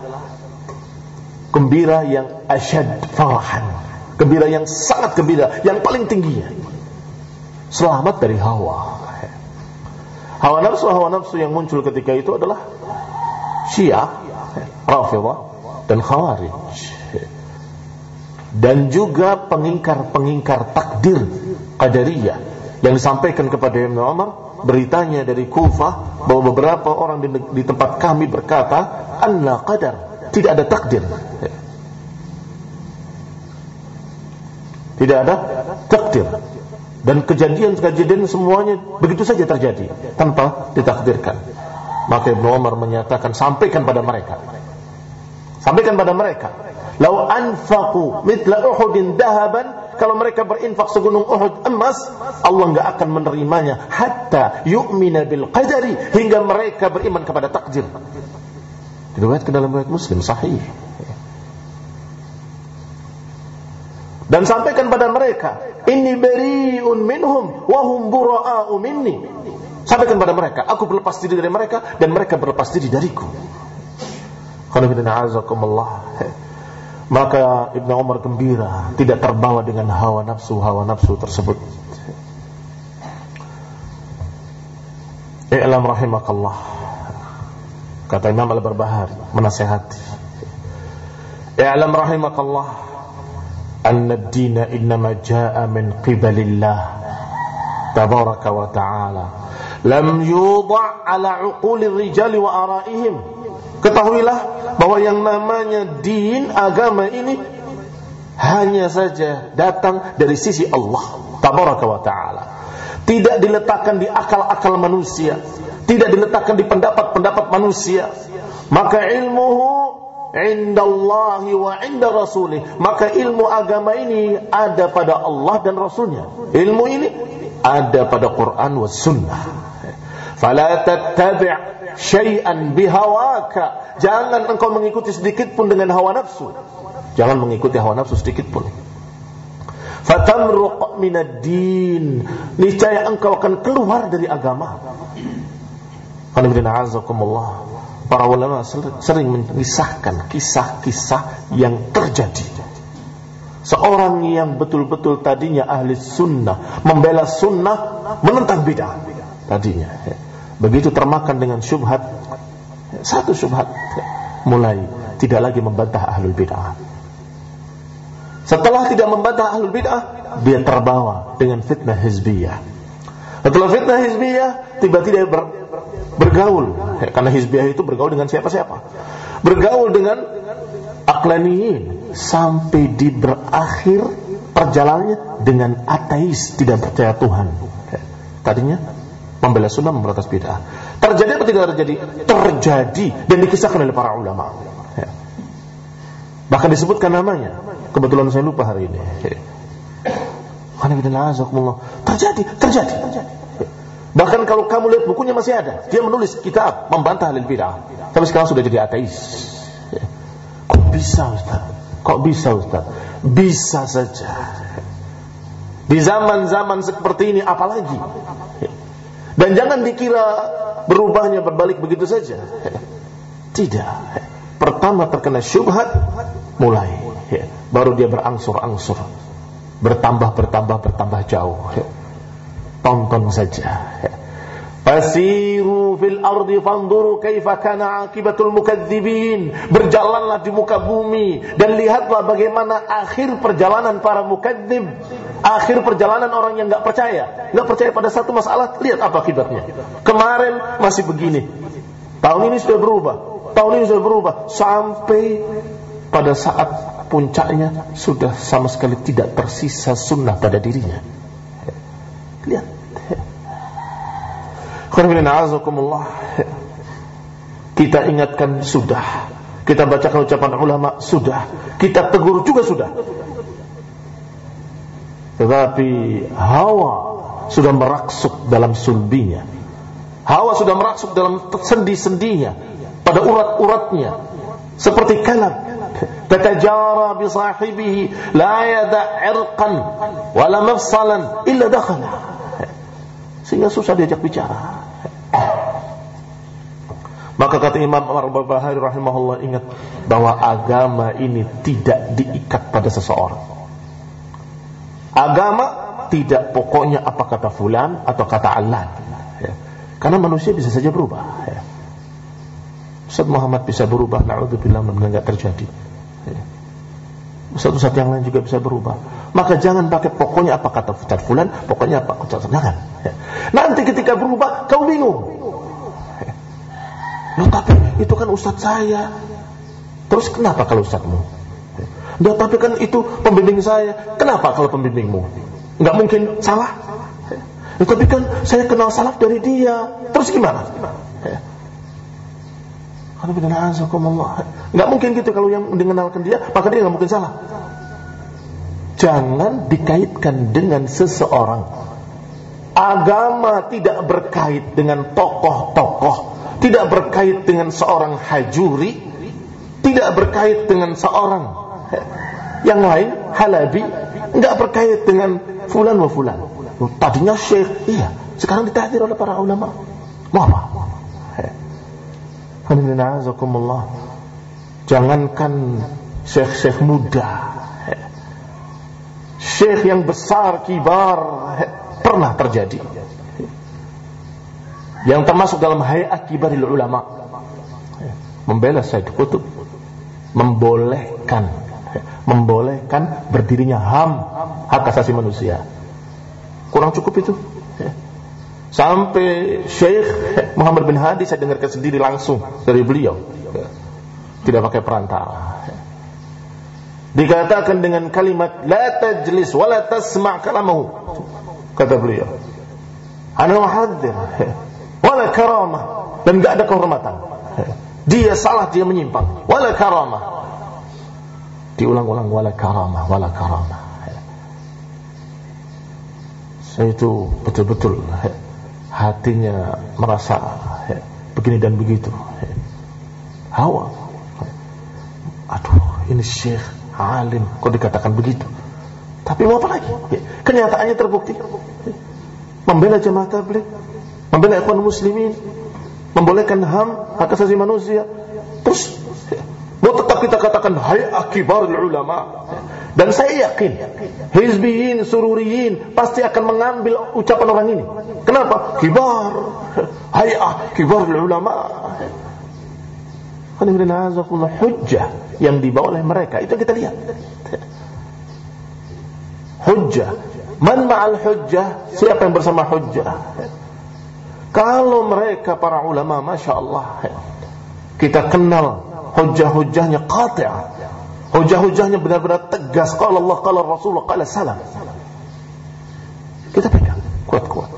Speaker 1: gembira yang asyad farahan. Gembira yang sangat gembira yang paling tingginya. Selamat dari hawa. Hawa nafsu hawa nafsu yang muncul ketika itu adalah syiah rafidah dan khawarij dan juga pengingkar-pengingkar takdir qadariyah yang disampaikan kepada Ibn Umar beritanya dari Kufah bahwa beberapa orang di, di tempat kami berkata anna qadar tidak ada takdir. Tidak ada takdir. Dan kejadian-kejadian semuanya begitu saja terjadi tanpa ditakdirkan. Maka Ibnu Umar menyatakan sampaikan pada mereka. Sampaikan pada mereka. Lau anfaqu mitla Uhudin dahaban kalau mereka berinfak segunung Uhud emas, Allah enggak akan menerimanya hatta yu'mina bil qadari hingga mereka beriman kepada takdir. Diriwayatkan dalam riwayat Muslim sahih. Dan sampaikan pada mereka, ini beriun minhum wa hum bura'u minni. Sampaikan pada mereka, aku berlepas diri dari mereka dan mereka berlepas diri dariku. Maka Ibnu Umar gembira, tidak terbawa dengan hawa nafsu hawa nafsu tersebut. I'lam rahimakallah. Kata Imam Al-Barbahari menasihati. I'lam rahimakallah anna ad-din innama jaa min qibalillah tabaraka wa ta'ala lam yudha' ala 'uquli rijali wa ara'ihim. Ketahuilah bahwa yang namanya din agama ini hanya saja datang dari sisi Allah tabaraka wa ta'ala. Tidak diletakkan di akal-akal manusia. Tidak diletakkan di pendapat-pendapat manusia. Maka ilmuhu indallahi wa inda rasulih. Maka ilmu agama ini ada pada Allah dan Rasulnya. Ilmu ini ada pada Quran was sunnah fala tattabi' syai'an bihawaka. Jangan engkau mengikuti sedikit pun dengan hawa nafsu. Jangan mengikuti hawa nafsu sedikit pun. Fatamruq minad din niscaya engkau akan keluar dari agama. Para ulama sering mengisahkan kisah-kisah yang terjadi. Seorang yang betul-betul tadinya ahli sunnah, membela sunnah, menentang bid'ah tadinya. Begitu termakan dengan syubhat, satu syubhat, mulai tidak lagi membantah ahlul bid'ah. Setelah tidak membantah ahlul bid'ah, dia terbawa dengan fitnah hizbiyah. Setelah fitnah hizbiyah, tiba-tiba ber, bergaul. Karena hizbiyah itu bergaul dengan siapa-siapa. Bergaul dengan aklaniyin. Sampai di berakhir perjalanannya dengan ateis, tidak percaya Tuhan. Tadinya membela sunnah, memberantas bid'ah. Terjadi apa tidak terjadi? Terjadi dan dikisahkan oleh para ulama. Bahkan disebutkan namanya. Kebetulan saya lupa hari ini. Terjadi, terjadi, terjadi. Bahkan kalau kamu lihat bukunya masih ada. Dia menulis kitab membantah halil bid'ah. Tapi sekarang sudah jadi ateis. Kok bisa Ustaz? Kok bisa Ustaz? Bisa saja. Di zaman-zaman seperti ini apalagi. Dan jangan dikira berubahnya berbalik begitu saja. Tidak. Pertama terkena syubhat mulai. Baru dia berangsur-angsur. Bertambah, bertambah, bertambah jauh tonton saja Fasiru fil ardi fanzuru kaifa kana akibatul mukadzibin. Berjalanlah di muka bumi dan lihatlah bagaimana akhir perjalanan para mukadzib. Akhir perjalanan orang yang enggak percaya. Enggak percaya pada satu masalah, lihat apa akibatnya. Kemarin masih begini. Tahun ini sudah berubah. Tahun ini sudah berubah sampai pada saat puncaknya sudah sama sekali tidak tersisa sunnah pada dirinya. Lihat. Kita ingatkan sudah. Kita bacakan ucapan ulama sudah. Kita tegur juga sudah. Tetapi hawa sudah meraksuk dalam sulbinya. Hawa sudah meraksuk dalam sendi-sendinya. Pada urat-uratnya. Seperti kalab تتجارى بصاحبه لا يدع عرقا ولا مفصلا إلا دخله sehingga susah diajak bicara maka kata Imam Al-Barbahari rahimahullah ingat bahwa agama ini tidak diikat pada seseorang agama tidak pokoknya apa kata fulan atau kata Allah ya. karena manusia bisa saja berubah ya. Ustaz Muhammad bisa berubah Na'udzubillah enggak terjadi satu-satu yang lain juga bisa berubah. Maka jangan pakai pokoknya apa kata Fulan, pokoknya apa Ustaz Jangan. Ya. Nanti ketika berubah, kau bingung. Loh tapi itu kan Ustaz saya. Terus kenapa kalau Ustazmu? Loh tapi kan itu pembimbing saya. Kenapa kalau pembimbingmu? Enggak mungkin salah. Ya, tapi kan saya kenal salaf dari dia. Terus gimana? Ya. Nggak mungkin gitu kalau yang mengenalkan dia, maka dia nggak mungkin salah. Jangan dikaitkan dengan seseorang. Agama tidak berkait dengan tokoh-tokoh, tidak berkait dengan seorang hajuri, tidak berkait dengan seorang yang lain halabi, nggak berkait dengan fulan wa fulan. Tadinya syekh, iya, sekarang ditahdir oleh para ulama. Mau apa? Jangankan syekh-syekh muda Syekh yang besar, kibar Pernah terjadi Yang termasuk dalam hayat kibaril ulama Membela Said Qutub Membolehkan Membolehkan berdirinya HAM Hak asasi manusia Kurang cukup itu Sampai Syekh Muhammad bin Hadi saya dengarkan sendiri langsung dari beliau. Tidak pakai perantara. Dikatakan dengan kalimat la tajlis wa la tasma' kalamahu. Kata beliau. Ana muhadzir wala karamah dan enggak ada kehormatan. Dia salah, dia menyimpang. Wala karamah. Diulang-ulang wala karamah, wala karamah. Saya itu betul-betul hatinya merasa begini dan begitu. Hawa. Aduh, ini syekh, alim, kok dikatakan begitu? Tapi mau apa lagi? Kenyataannya terbukti. Membela jemaah tabligh, membela ikhwan muslimin, membolehkan HAM hak asasi manusia. Terus mau tetap kita katakan hai akibar ulama. Dan saya yakin Hizbiyin, sururiyin Pasti akan mengambil ucapan orang ini. Kenapa? Kibar. Hai kibar ulama. Hujjah Yang dibawa oleh mereka Itu yang kita lihat. Hujjah. Man ma'al hujjah? Siapa yang bersama hujjah Kalau mereka para ulama Masya Allah Kita kenal Hujjah-hujjahnya qati'ah Hujah-hujahnya benar-benar tegas. Kalau Allah, kalau Rasulullah, kalau salam. Kita pegang kuat-kuat.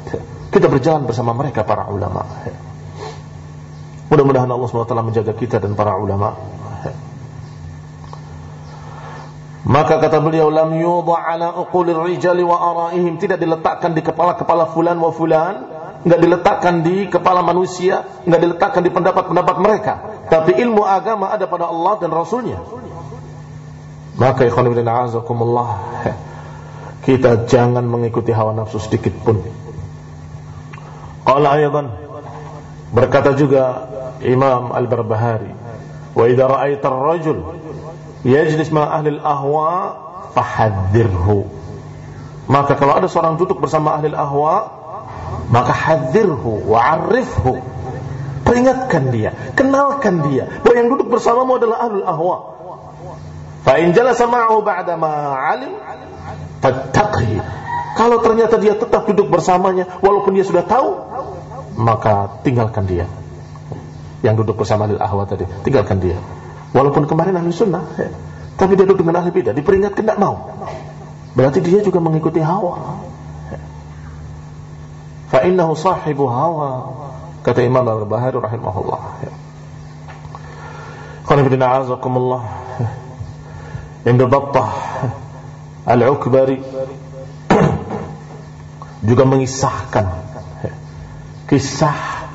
Speaker 1: Kita berjalan bersama mereka para ulama. Mudah-mudahan Allah SWT menjaga kita dan para ulama. Maka kata beliau lam yudha ala uqulir rijali wa araihim tidak diletakkan di kepala-kepala fulan wa fulan, enggak diletakkan di kepala manusia, enggak diletakkan di pendapat-pendapat mereka, tapi ilmu agama ada pada Allah dan Rasulnya. Maka ikhwan kita jangan mengikuti hawa nafsu sedikit pun. Qala aydan berkata juga Imam Al-Barbahari, "Wa idza ra'aita ar-rajul yajlis ma ahli al-ahwa fahadzirhu." Maka kalau ada seorang duduk bersama ahli al-ahwa, maka hadzirhu wa 'arifhu. Peringatkan dia, kenalkan dia bahwa yang duduk bersamamu adalah ahli ahwa Fa in jalasa ma'ahu ba'da ma 'alim fattaqhi. Kalau ternyata dia tetap duduk bersamanya walaupun dia sudah tahu, maka tinggalkan dia. Yang duduk bersama lil ahwa tadi, tinggalkan dia. Walaupun kemarin ahli sunnah, ya. tapi dia duduk dengan ahli bidah, diperingatkan tidak mau. Berarti dia juga mengikuti hawa. Fa innahu sahibu hawa. Kata Imam Al-Bahari rahimahullah. Qul inna a'azakumullah. Ibn Battah Al-Ukbari juga mengisahkan kisah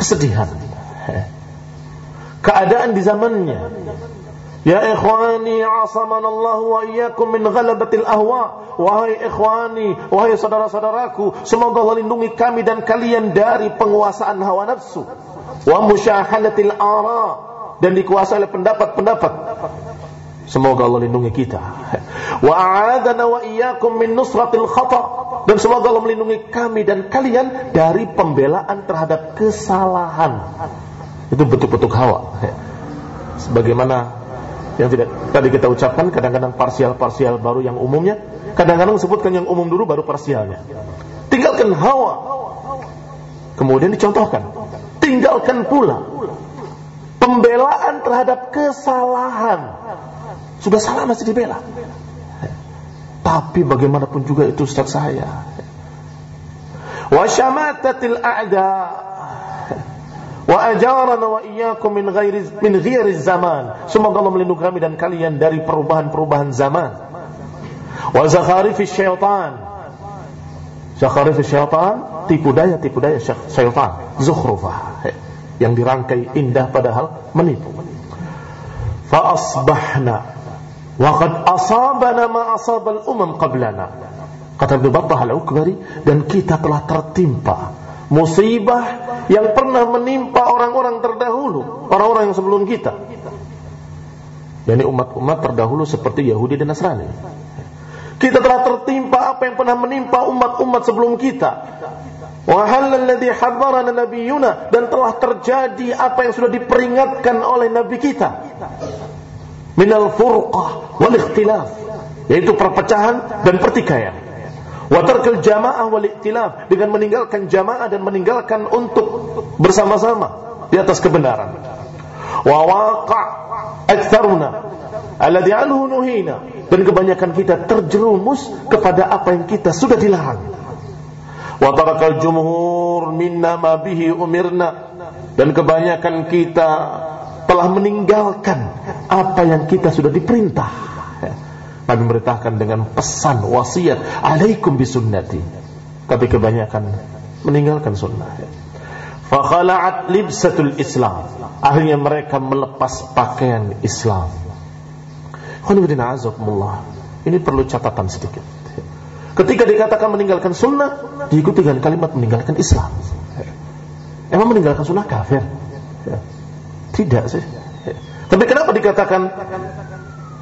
Speaker 1: kesedihan keadaan di zamannya Ya ikhwani asamanallahu wa iyyakum min ghalabatil ahwa wahai ikhwani wahai saudara-saudaraku semoga Allah lindungi kami dan kalian dari penguasaan hawa nafsu wa musyahadatil ara dan dikuasai oleh pendapat-pendapat Semoga Allah lindungi kita. Wa a'adana wa iyyakum min nusratil khata. Dan semoga Allah melindungi kami dan kalian dari pembelaan terhadap kesalahan. Itu bentuk-bentuk hawa. Sebagaimana yang tidak tadi kita ucapkan kadang-kadang parsial-parsial baru yang umumnya, kadang-kadang sebutkan yang umum dulu baru parsialnya. Tinggalkan hawa. Kemudian dicontohkan. Tinggalkan pula pembelaan terhadap kesalahan sudah salah masih dibela. Tapi bagaimanapun juga itu ustaz saya. Wa syamatatil a'da wa ajarana wa iyyakum min ghairi min ghairi zaman. Semoga Allah melindungi kami dan kalian dari perubahan-perubahan zaman. Wa zakharifi syaitan. Zakharifi syaitan tipu daya tipu daya syaitan, zukhrufah yang dirangkai indah padahal menipu. Fa asbahna Waqad asabana ma asabal umam qablana. Kata Ibnu Battah Al-Ukbari dan kita telah tertimpa musibah yang pernah menimpa orang-orang terdahulu, orang-orang yang sebelum kita. Yani umat-umat terdahulu seperti Yahudi dan Nasrani. Kita telah tertimpa apa yang pernah menimpa umat-umat sebelum kita. Wa alladhi hadharana nabiyuna dan telah terjadi apa yang sudah diperingatkan oleh nabi kita minal furqah wal ikhtilaf yaitu perpecahan dan pertikaian wa tarkal jamaah wal ikhtilaf. Dengan meninggalkan jamaah dan meninggalkan untuk bersama-sama di atas kebenaran. Wa waqa' aktsaruna alladhi anhu nuhina. Dan kebanyakan kita terjerumus kepada apa yang kita sudah dilarang. Wa tarakal jumhur minna ma bihi umirna. Dan kebanyakan kita telah meninggalkan apa yang kita sudah diperintah. Nabi memerintahkan dengan pesan wasiat, "Alaikum bisunnati." Tapi kebanyakan meninggalkan sunnah. Fakhala'at libsatul Islam. Akhirnya mereka melepas pakaian Islam. Ini perlu catatan sedikit. Ketika dikatakan meninggalkan sunnah, diikuti dengan kalimat meninggalkan Islam. Emang meninggalkan sunnah kafir? Tidak sih. Tapi kenapa dikatakan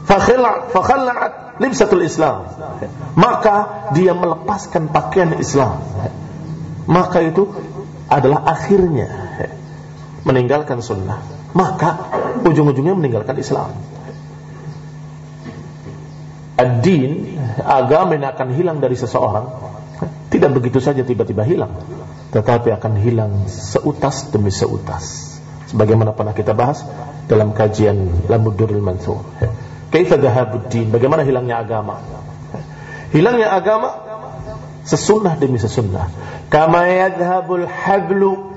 Speaker 1: fakhalla'at libsatul Islam? Maka dia melepaskan pakaian Islam. Maka itu adalah akhirnya meninggalkan sunnah. Maka ujung-ujungnya meninggalkan Islam. Ad-din, agama yang akan hilang dari seseorang tidak begitu saja tiba-tiba hilang, tetapi akan hilang seutas demi seutas. Sebagaimana pernah kita bahas dalam kajian Lamuduril Mansur. Kaifa dhahabuddin? Bagaimana hilangnya agama? Hilangnya agama sesunnah demi sesunnah. Kama yadhhabul hablu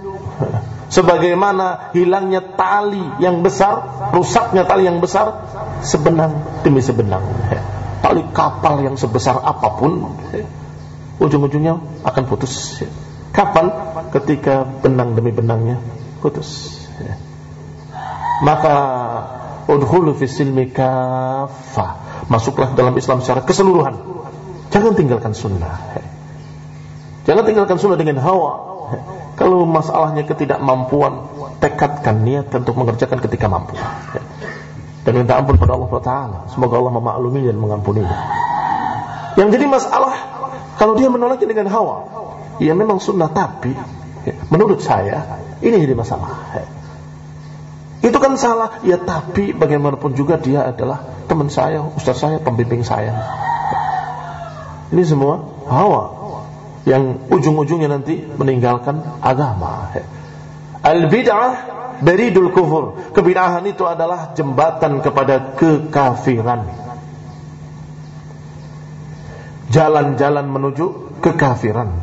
Speaker 1: sebagaimana hilangnya tali yang besar, rusaknya tali yang besar sebenang demi sebenang tali kapal yang sebesar apa pun ujung-ujungnya akan putus kapan ketika benang demi benangnya putus maka udhulu fi silmi masuklah dalam Islam secara keseluruhan jangan tinggalkan sunnah jangan tinggalkan sunnah dengan hawa kalau masalahnya ketidakmampuan tekadkan niat untuk mengerjakan ketika mampu dan minta ampun pada Allah Taala. Semoga Allah memaklumi dan mengampuni. Yang jadi masalah kalau dia menolaknya dengan hawa, ya memang sunnah tapi menurut saya ini jadi masalah. Itu kan salah, ya tapi bagaimanapun juga dia adalah teman saya, ustaz saya, pembimbing saya. Ini semua hawa yang ujung-ujungnya nanti meninggalkan agama. Al-bid'ah beridul kufur. Kebid'ahan itu adalah jembatan kepada kekafiran. Jalan-jalan menuju kekafiran.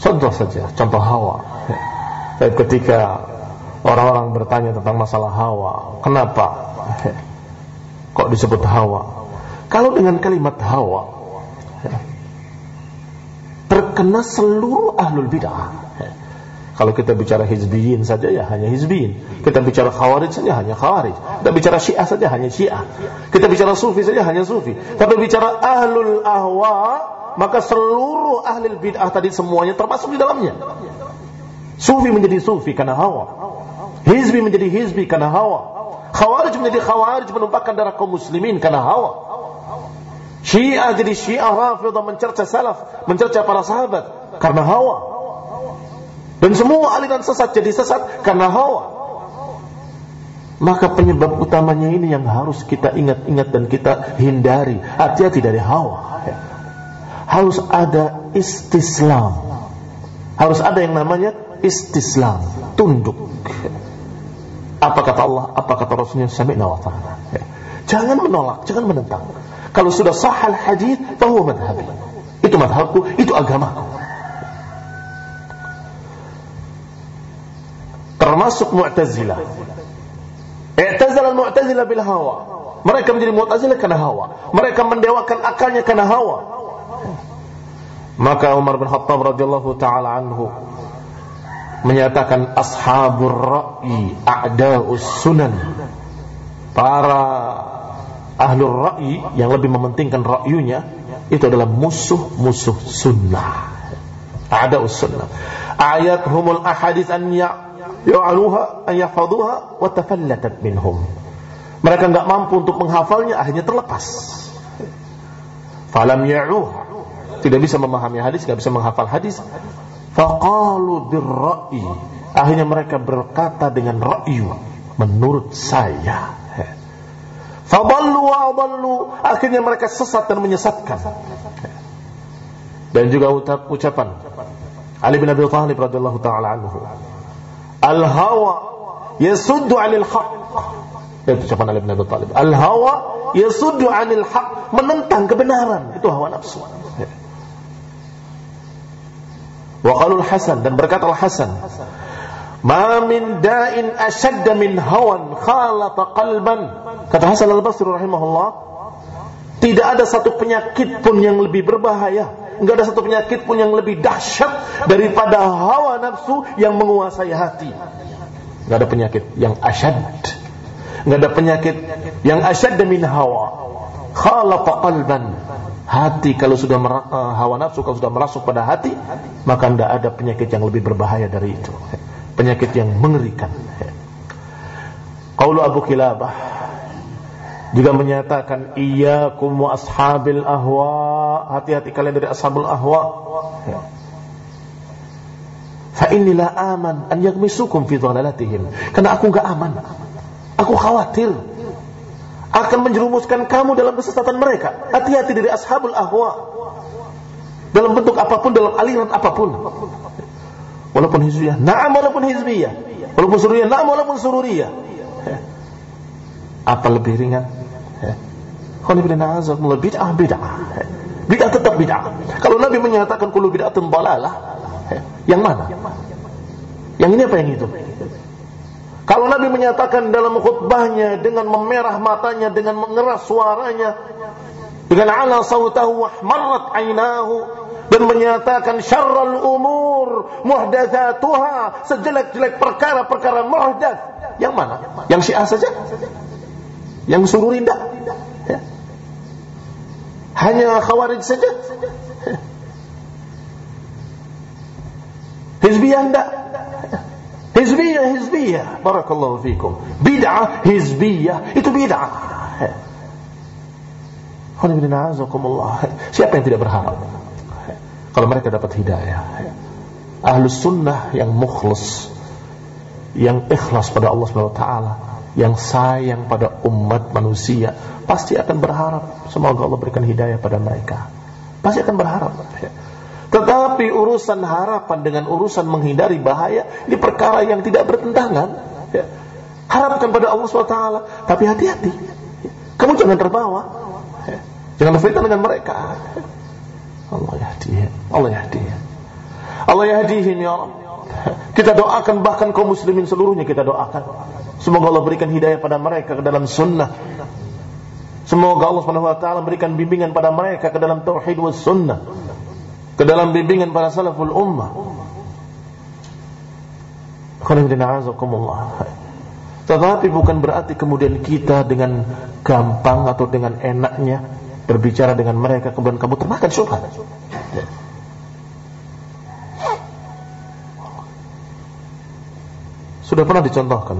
Speaker 1: Contoh saja, contoh hawa. Tapi ketika orang-orang bertanya tentang masalah hawa, kenapa kok disebut hawa? Kalau dengan kalimat hawa, terkena seluruh ahlul bid'ah. Kalau kita bicara hizbiyin saja ya hanya hizbiyin. Kita bicara khawarij saja hanya khawarij. Kita bicara syiah saja hanya syiah. Kita bicara sufi saja hanya sufi. Tapi bicara ahlul ahwa, maka seluruh ahlul bid'ah tadi semuanya termasuk di dalamnya. Sufi menjadi sufi karena hawa. Hizbi menjadi hizbi karena hawa. Khawarij menjadi khawarij menumpahkan darah kaum muslimin karena hawa. Syiah jadi Syiah Rafidah mencerca salaf, mencerca para sahabat karena hawa. Dan semua aliran sesat jadi sesat karena hawa. Maka penyebab utamanya ini yang harus kita ingat-ingat dan kita hindari. Hati-hati dari hawa. Harus ada istislam. Harus ada yang namanya istislam, tunduk. Apa kata Allah, apa kata Rasulnya, sami'na wa. Jangan menolak, jangan menentang. Kalau sudah sahal hadis, bahwa madhabi. Itu madhabku, itu agamaku. Termasuk Mu'tazilah. I'tazal al-Mu'tazilah bil hawa. Mereka menjadi Mu'tazilah karena hawa. Mereka mendewakan akalnya karena hawa. Maka Umar bin Khattab radhiyallahu taala anhu menyatakan ashabur ra'i a'da'us sunan. Para ahlul ra'i yang lebih mementingkan ra'yunya itu adalah musuh-musuh sunnah. Ada sunnah. Ayat humul ahadits an ya'aluha an yahfaduha wa tafallatat minhum. Mereka enggak mampu untuk menghafalnya akhirnya terlepas. Falam ya'uha. Tidak bisa memahami hadis, enggak bisa menghafal hadis. Faqalu birra'i. Akhirnya mereka berkata dengan ra'yu menurut saya Fadallu wa. Akhirnya mereka sesat dan menyesatkan. Dan juga ucapan Ali bin Abi Thalib radhiyallahu taala anhu. Al-hawa yasuddu 'anil haqq. Itu ucapan Ali bin Abi Thalib. Al-hawa yasuddu 'anil haqq, menentang kebenaran. Itu hawa nafsu. Wa qalul Hasan dan berkata Al-Hasan, "Ma min da'in ashadda min hawan khalata qalban." Kata Hasan Al-Basri rahimahullah, tidak ada satu penyakit pun yang lebih berbahaya Enggak ada satu penyakit pun yang lebih dahsyat daripada hawa nafsu yang menguasai hati. Enggak ada penyakit yang asyad. Enggak ada penyakit yang asyad min hawa. Khalaqa qalban. Hati kalau sudah uh, hawa nafsu kalau sudah merasuk pada hati, maka tidak ada penyakit yang lebih berbahaya dari itu. Penyakit yang mengerikan. Qaulu Abu Kilabah juga menyatakan iyyakum wa ashabil ahwa, hati-hati kalian dari ashabul ahwa. Fa inilah aman an yagmisukum fi dhalalatihim. Karena aku enggak aman. Aku khawatir akan menjerumuskan kamu dalam kesesatan mereka. Hati-hati dari ashabul ahwa. Dalam bentuk apa pun, dalam aliran apa pun. Walaupun hizbiyah, na'am walaupun hizbiyah. Walaupun sururiyah, na'am walaupun sururiyah. Apa lebih ringan? Bid'ah bid'ah. Bid'ah tetap bid'ah. Kalau Nabi menyatakan kullu bid'atin dalalah, yang mana? Yang ini apa yang itu? Kalau Nabi menyatakan dalam khutbahnya dengan memerah matanya, dengan mengeras suaranya, dengan ala sautahu wahmarat ainahu dan menyatakan syarrul umur muhdatsatuha sejelek-jelek perkara-perkara muhdats yang mana? Yang Syiah saja? Yang suruh indah? Ya. Hanya khawarij saja? Hizbiyah enggak? Hizbiyah, hizbiyah. Barakallahu fikum. Bid'ah, hizbiyah. Itu bid'ah. Siapa yang tidak berharap? Kalau mereka dapat hidayah. Ahlus sunnah yang mukhlas. Yang ikhlas pada Allah SWT. Yang sayang pada umat manusia. Pasti akan berharap. Semoga Allah berikan hidayah pada mereka. Pasti akan berharap. Tetapi urusan harapan dengan urusan menghindari bahaya ini perkara yang tidak bertentangan. Ya. Harapkan pada Allah SWT, tapi hati-hati. Kamu jangan terbawa. Ya. Jangan berfitnah dengan mereka. Allah yahdi. Allah yahdi. Allah yahdihim ya Allah. Kita doakan bahkan kaum muslimin seluruhnya kita doakan. Semoga Allah berikan hidayah pada mereka ke dalam sunnah. Semoga Allah Subhanahu wa taala berikan bimbingan pada mereka ke dalam tauhid was sunnah ke dalam bimbingan para salaful ummah. Tetapi bukan berarti kemudian kita dengan gampang atau dengan enaknya berbicara dengan mereka kemudian kamu termakan syubhat. Sudah pernah dicontohkan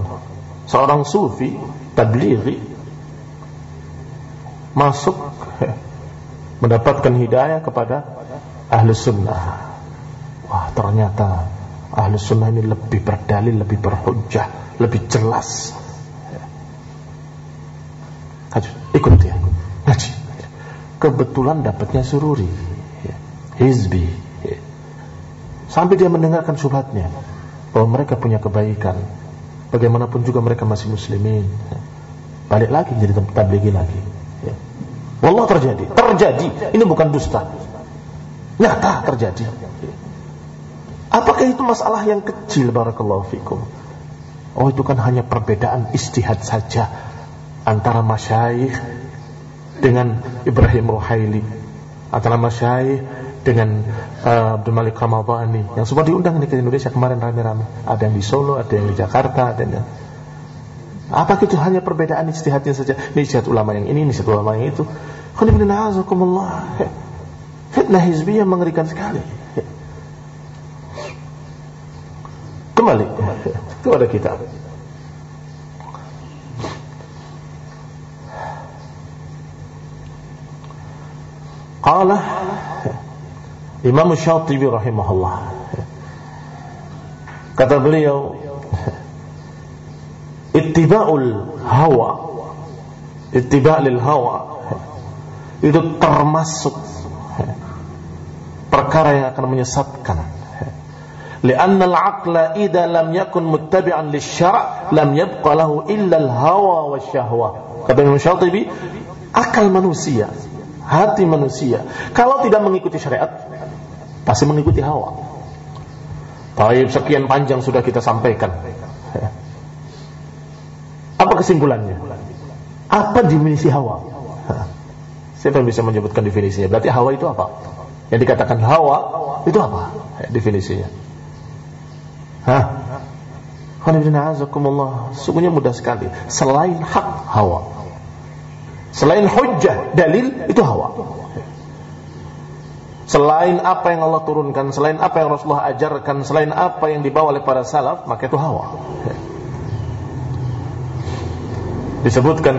Speaker 1: seorang sufi tablighi masuk mendapatkan hidayah kepada ahlu sunnah. Wah ternyata ahlu sunnah ini lebih berdalil lebih berhujjah lebih jelas. Ikut dia. Ngaji. Kebetulan dapatnya sururi. Hizbi. Sampai dia mendengarkan subhatnya bahwa mereka punya kebaikan. Bagaimanapun juga mereka masih muslimin. Balik lagi jadi tablighi lagi. Wallah terjadi. Terjadi. Ini bukan dusta Nyata terjadi. Apakah itu masalah yang kecil barakallahu fikum? Oh itu kan hanya perbedaan istihad saja antara masyayikh dengan Ibrahim Ruhaili, antara masyayikh dengan uh, Abdul Malik Ramadhani yang semua diundang nih ke Indonesia kemarin rame-rame. Ada yang di Solo, ada yang di Jakarta, ada yang apa itu hanya perbedaan istihadnya saja? Ini istihad ulama yang ini, ini istihad ulama yang itu. Qul Fitnah hizbiyah mengerikan sekali. Kembali kepada kita. Qala Imam Syatibi rahimahullah Kata beliau Ittiba'ul hawa Ittiba' hawa Itu termasuk perkara yang akan menyesatkan. Lianna al-aqla idza lam yakun muttabi'an lisyara' lam yabqa lahu illa al-hawa wasyahwa. Kata Imam Syatibi, akal manusia, hati manusia, kalau tidak mengikuti syariat, pasti mengikuti hawa. Taib sekian panjang sudah kita sampaikan. Apa kesimpulannya? Apa definisi hawa? Siapa yang bisa menyebutkan definisinya? Berarti hawa itu apa? Yang dikatakan hawa itu apa? Definisinya. Hah? Sungguhnya mudah sekali. Selain hak hawa. Selain hujjah, dalil itu hawa. Selain apa yang Allah turunkan, selain apa yang Rasulullah ajarkan, selain apa yang dibawa oleh para salaf, maka itu hawa. Disebutkan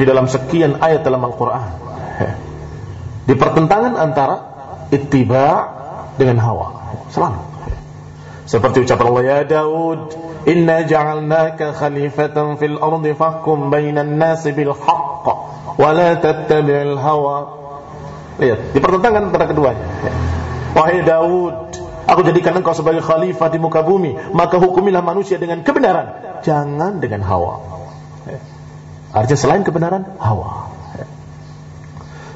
Speaker 1: di dalam sekian ayat dalam Al-Quran. Di pertentangan antara ittiba dengan hawa. Selalu. Seperti ucapan Allah, Ya Daud, Inna ja'alnaka khalifatan fil ardi fahkum bainan nasi bil haqq, wa la tattabi'il hawa Lihat, dipertentangkan antara keduanya. Wahai Daud, aku jadikan engkau sebagai khalifah di muka bumi, maka hukumilah manusia dengan kebenaran, jangan dengan hawa. Artinya selain kebenaran, hawa.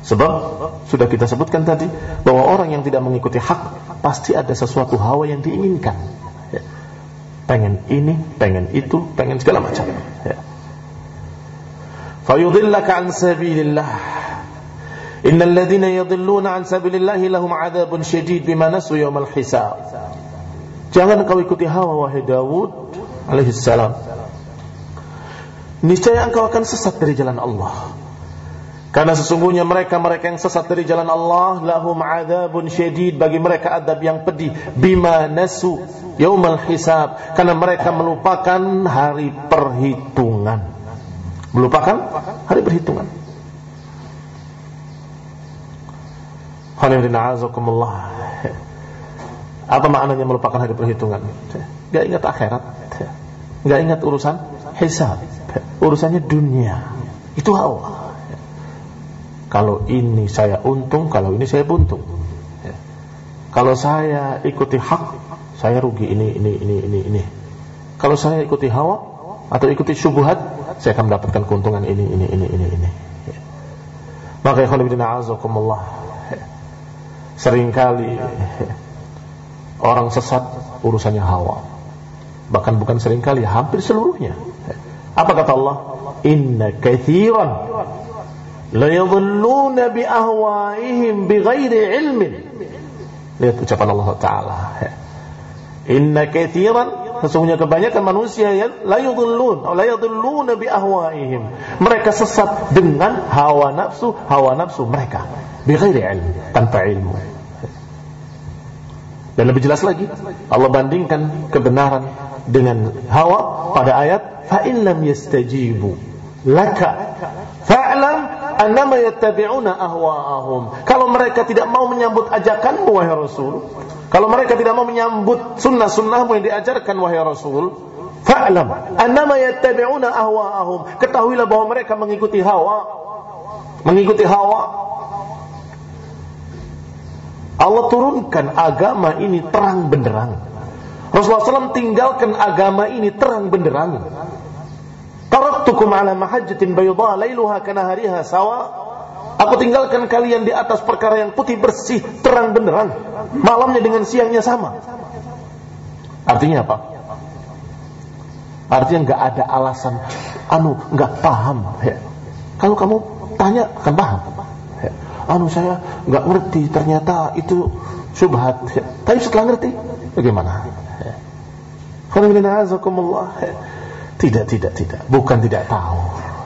Speaker 1: Sebab sudah kita sebutkan tadi bahwa orang yang tidak mengikuti hak pasti ada sesuatu hawa yang diinginkan. Pengen ini, pengen itu, pengen segala macam. Fayudillaka an sabilillah Innal ladzina yadhilluna an sabilillahi lahum adzabun syadid bima nasu hisab. Jangan kau ikuti hawa wahai Dawud salam. Niscaya engkau akan sesat dari jalan Allah. Karena sesungguhnya mereka-mereka yang sesat dari jalan Allah lahum adzabun syadid. Bagi mereka adab yang pedih. Bima nasu yaumal hisab. Karena mereka melupakan hari perhitungan. Melupakan hari perhitungan. Apa maknanya melupakan hari perhitungan? Gak ingat akhirat. Gak ingat urusan hisab. Urusannya dunia. Itu hawa Kalau ini saya untung Kalau ini saya buntung. Kalau saya ikuti hak Saya rugi ini, ini, ini, ini, ini. Kalau saya ikuti hawa Atau ikuti syubuhat Saya akan mendapatkan keuntungan ini, ini, ini, ini, ini. Maka ikhwan ibn a'azakumullah Seringkali orang sesat urusannya hawa. Bahkan bukan sering kali, hampir seluruhnya. Apa kata Allah? Inna kathiran la yadhulluna bi ahwaihim bi ghairi ilmin. Lihat ucapan Allah Ta'ala. Inna kathiran sesungguhnya kebanyakan manusia yang la yudhillun la bi ahwaihim. Mereka sesat dengan hawa nafsu, hawa nafsu mereka bighairi ilm, tanpa ilmu. Dan lebih jelas lagi, Allah bandingkan kebenaran dengan hawa pada ayat fa in lam yastajibu laka fa'lam annama yattabi'una ahwa'ahum. Kalau mereka tidak mau menyambut ajakanmu wahai Rasul, kalau mereka tidak mau menyambut sunnah-sunnahmu yang diajarkan wahai Rasul, fa'lam annama yattabi'una ahwa'ahum. Ketahuilah bahwa mereka mengikuti hawa, mengikuti hawa Allah turunkan agama ini terang benderang. Rasulullah SAW tinggalkan agama ini terang benderang. Taraktukum ala mahajjatin bayda lailuha kanahariha sawa. Aku tinggalkan kalian di atas perkara yang putih bersih, terang benderang. Malamnya dengan siangnya sama. Artinya apa? Artinya nggak ada alasan, anu nggak paham. Ya. Kalau kamu tanya akan paham anu saya nggak ngerti ternyata itu subhat tapi setelah ngerti bagaimana tidak tidak tidak. Bukan tidak tahu.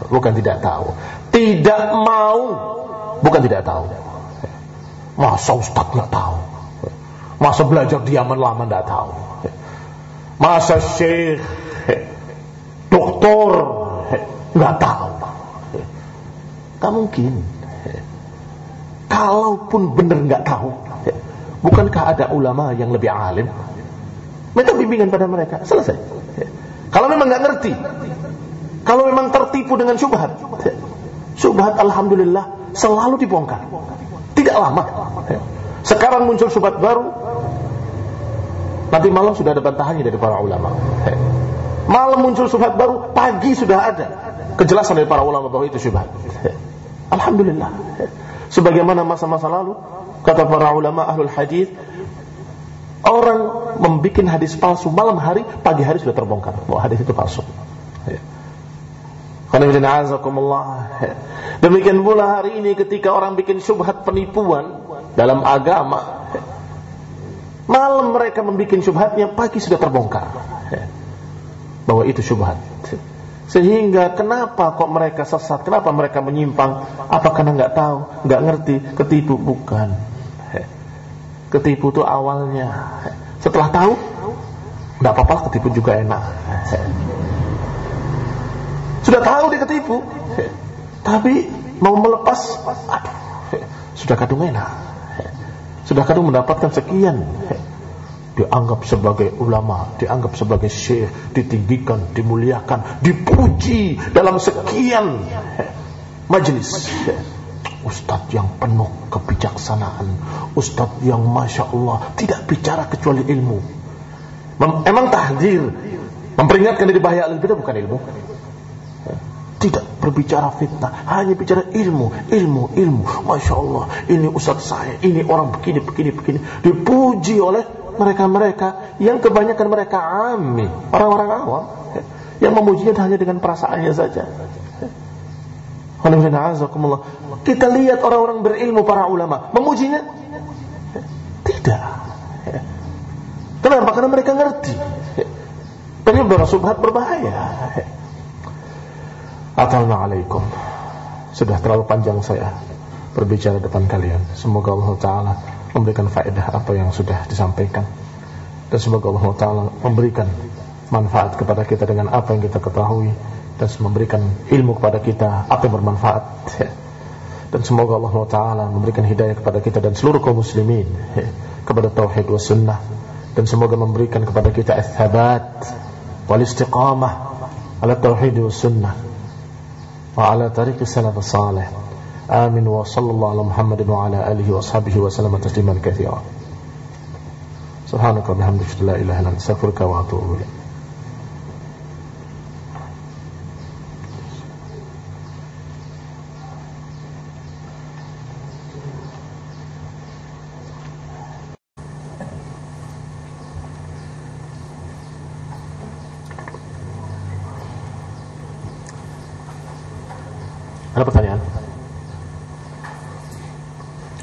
Speaker 1: Bukan tidak tahu. Tidak mau. Bukan tidak tahu. Masa ustaz nggak tahu? Masa belajar diaman lama nggak tahu? Masa syekh doktor nggak tahu? Tak mungkin. Kalaupun benar nggak tahu, bukankah ada ulama yang lebih alim? Minta bimbingan pada mereka, selesai. Kalau memang nggak ngerti, kalau memang tertipu dengan syubhat, syubhat alhamdulillah selalu dibongkar. Tidak lama. Sekarang muncul syubhat baru, nanti malam sudah ada bantahannya dari para ulama. Malam muncul syubhat baru, pagi sudah ada kejelasan dari para ulama bahwa itu syubhat. Alhamdulillah sebagaimana masa-masa lalu kata para ulama ahlul hadis Orang membuat hadis palsu malam hari, pagi hari sudah terbongkar bahwa hadis itu palsu. Ya. Demikian pula hari ini ketika orang bikin syubhat penipuan dalam agama, malam mereka membuat syubhatnya, pagi sudah terbongkar bahwa itu syubhat. Sehingga kenapa kok mereka sesat? Kenapa mereka menyimpang? Apa karena nggak tahu, nggak ngerti, ketipu? Bukan. Ketipu itu awalnya. Setelah tahu, nggak apa-apa, ketipu juga enak. Sudah tahu dia ketipu, tapi mau melepas, aduh, sudah kadung enak. Sudah kadung mendapatkan sekian dianggap sebagai ulama, dianggap sebagai syekh, ditinggikan, dimuliakan, dipuji dalam sekian majelis. Ustadz yang penuh kebijaksanaan, Ustadz yang masya Allah tidak bicara kecuali ilmu. Mem emang tahdir memperingatkan dari bahaya al bukan ilmu. Tidak berbicara fitnah, hanya bicara ilmu, ilmu, ilmu. Masya Allah, ini ustadz saya, ini orang begini, begini, begini. Dipuji oleh mereka-mereka yang kebanyakan mereka ami, orang-orang awam yang memujinya hanya dengan perasaannya saja. Kita lihat orang-orang berilmu para ulama memujinya tidak. Kenapa? Karena mereka ngerti. Tapi bersubhat berbahaya. Assalamualaikum. Sudah terlalu panjang saya berbicara depan kalian. Semoga Allah Taala memberikan faedah apa yang sudah disampaikan dan semoga Allah Taala memberikan manfaat kepada kita dengan apa yang kita ketahui dan memberikan ilmu kepada kita apa yang bermanfaat. Dan semoga Allah Taala memberikan hidayah kepada kita dan seluruh kaum muslimin kepada tauhid was sunnah. Dan semoga memberikan kepada kita al-thabat wal istiqamah ala tauhid was sunnah wa ala tariq salaf salih. Amin wa sallallahu ala muhammadin wa ala alihi wa sahbihi wa sallam tasliman katsira subhanaka wa bihamdika la ilaha illa anta astaghfiruka wa atubu ilaik Ada pertanyaan?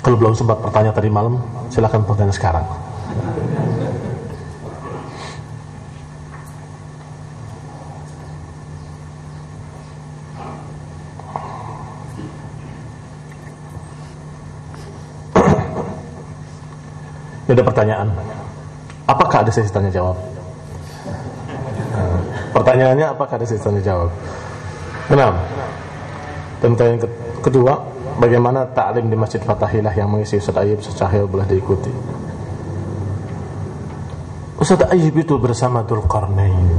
Speaker 1: Kalau belum sempat bertanya tadi malam, silahkan bertanya sekarang. Ini ada pertanyaan. Apakah ada sesi tanya jawab? Pertanyaannya apakah ada sesi tanya jawab? Kenapa? Dan pertanyaan kedua, bagaimana taklim di Masjid Fatahilah yang mengisi Ustaz Ayyub secahaya boleh diikuti. Ustaz Ayyub itu bersama Dhul Qarnain.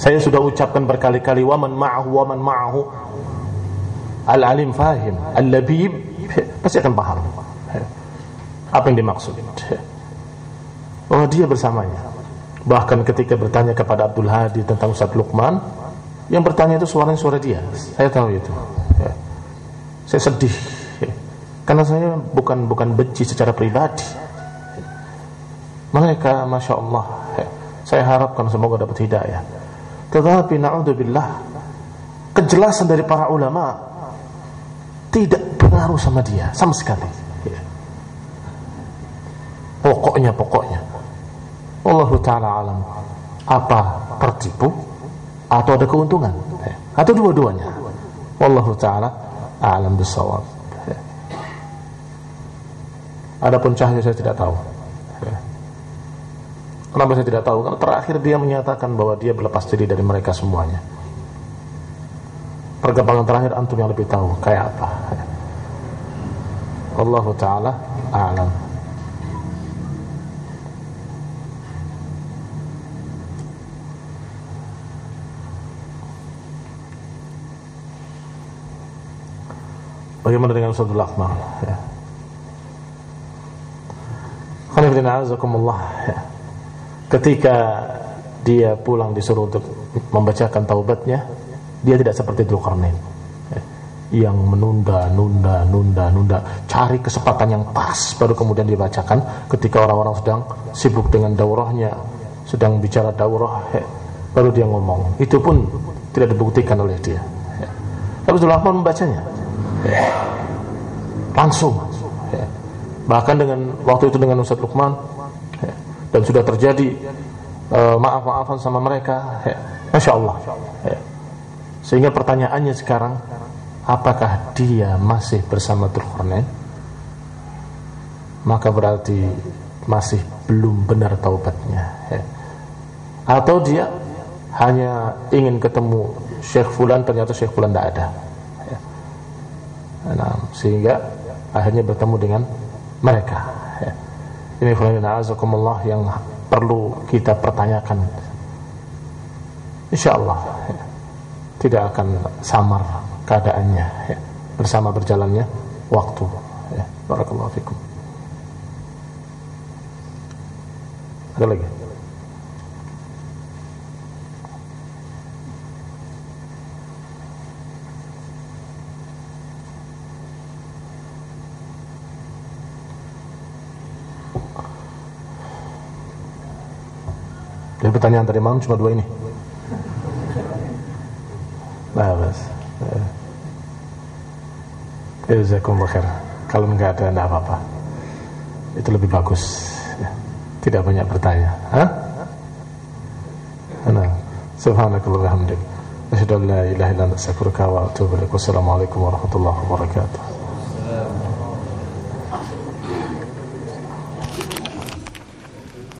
Speaker 1: Saya sudah ucapkan berkali-kali waman ma'ahu waman ma'ahu al-alim fahim, al-labib pasti akan paham. Apa yang dimaksud? Oh dia bersamanya. Bahkan ketika bertanya kepada Abdul Hadi tentang Ustaz Luqman, yang bertanya itu suaranya suara dia. Saya tahu itu. Saya sedih karena saya bukan bukan benci secara pribadi. Mereka, masya Allah, saya harapkan semoga dapat hidayah. Tetapi naudzubillah, kejelasan dari para ulama tidak pengaruh sama dia sama sekali. Pokoknya, pokoknya. Allah Taala alam. Apa tertipu atau ada keuntungan atau dua-duanya. Allah Taala alam bisawab. Adapun cahaya saya tidak tahu. Kenapa saya tidak tahu? Karena terakhir dia menyatakan bahwa dia berlepas diri dari mereka semuanya. Perkembangan terakhir antum yang lebih tahu kayak apa. Allah taala a'lam. Bagaimana dengan Ustazul Akmal? Ya. Ketika dia pulang disuruh untuk membacakan taubatnya, dia tidak seperti Dzulkarnain. yang menunda, nunda, nunda, nunda, cari kesempatan yang pas baru kemudian dibacakan ketika orang-orang sedang sibuk dengan daurahnya, sedang bicara daurah, he, baru dia ngomong. Itu pun tidak dibuktikan oleh dia. Tapi Abdul Rahman membacanya langsung. Bahkan dengan waktu itu dengan Ustaz Lukman dan sudah terjadi uh, maaf-maafan sama mereka. Masya Allah. Sehingga pertanyaannya sekarang, apakah dia masih bersama Dzulqarnain? Maka berarti masih belum benar taubatnya. Atau dia hanya ingin ketemu Syekh Fulan ternyata Syekh Fulan tidak ada. Nah, sehingga akhirnya bertemu dengan mereka. Ini Allah yang perlu kita pertanyakan. Insya Allah tidak akan samar keadaannya ya, bersama berjalannya waktu. Ya. Barakallahu fikum. Ada lagi? Jadi pertanyaan tadi malam cuma dua ini. Nah, bas. Jazakumullah khair. Kalau enggak ada enggak apa-apa. Itu lebih bagus. Tidak banyak bertanya. Hah? Nah, subhanakallah hamdik. Asyhadu an la ilaha illa anta astaghfiruka wa atubu ilaik. Wassalamualaikum warahmatullahi wabarakatuh.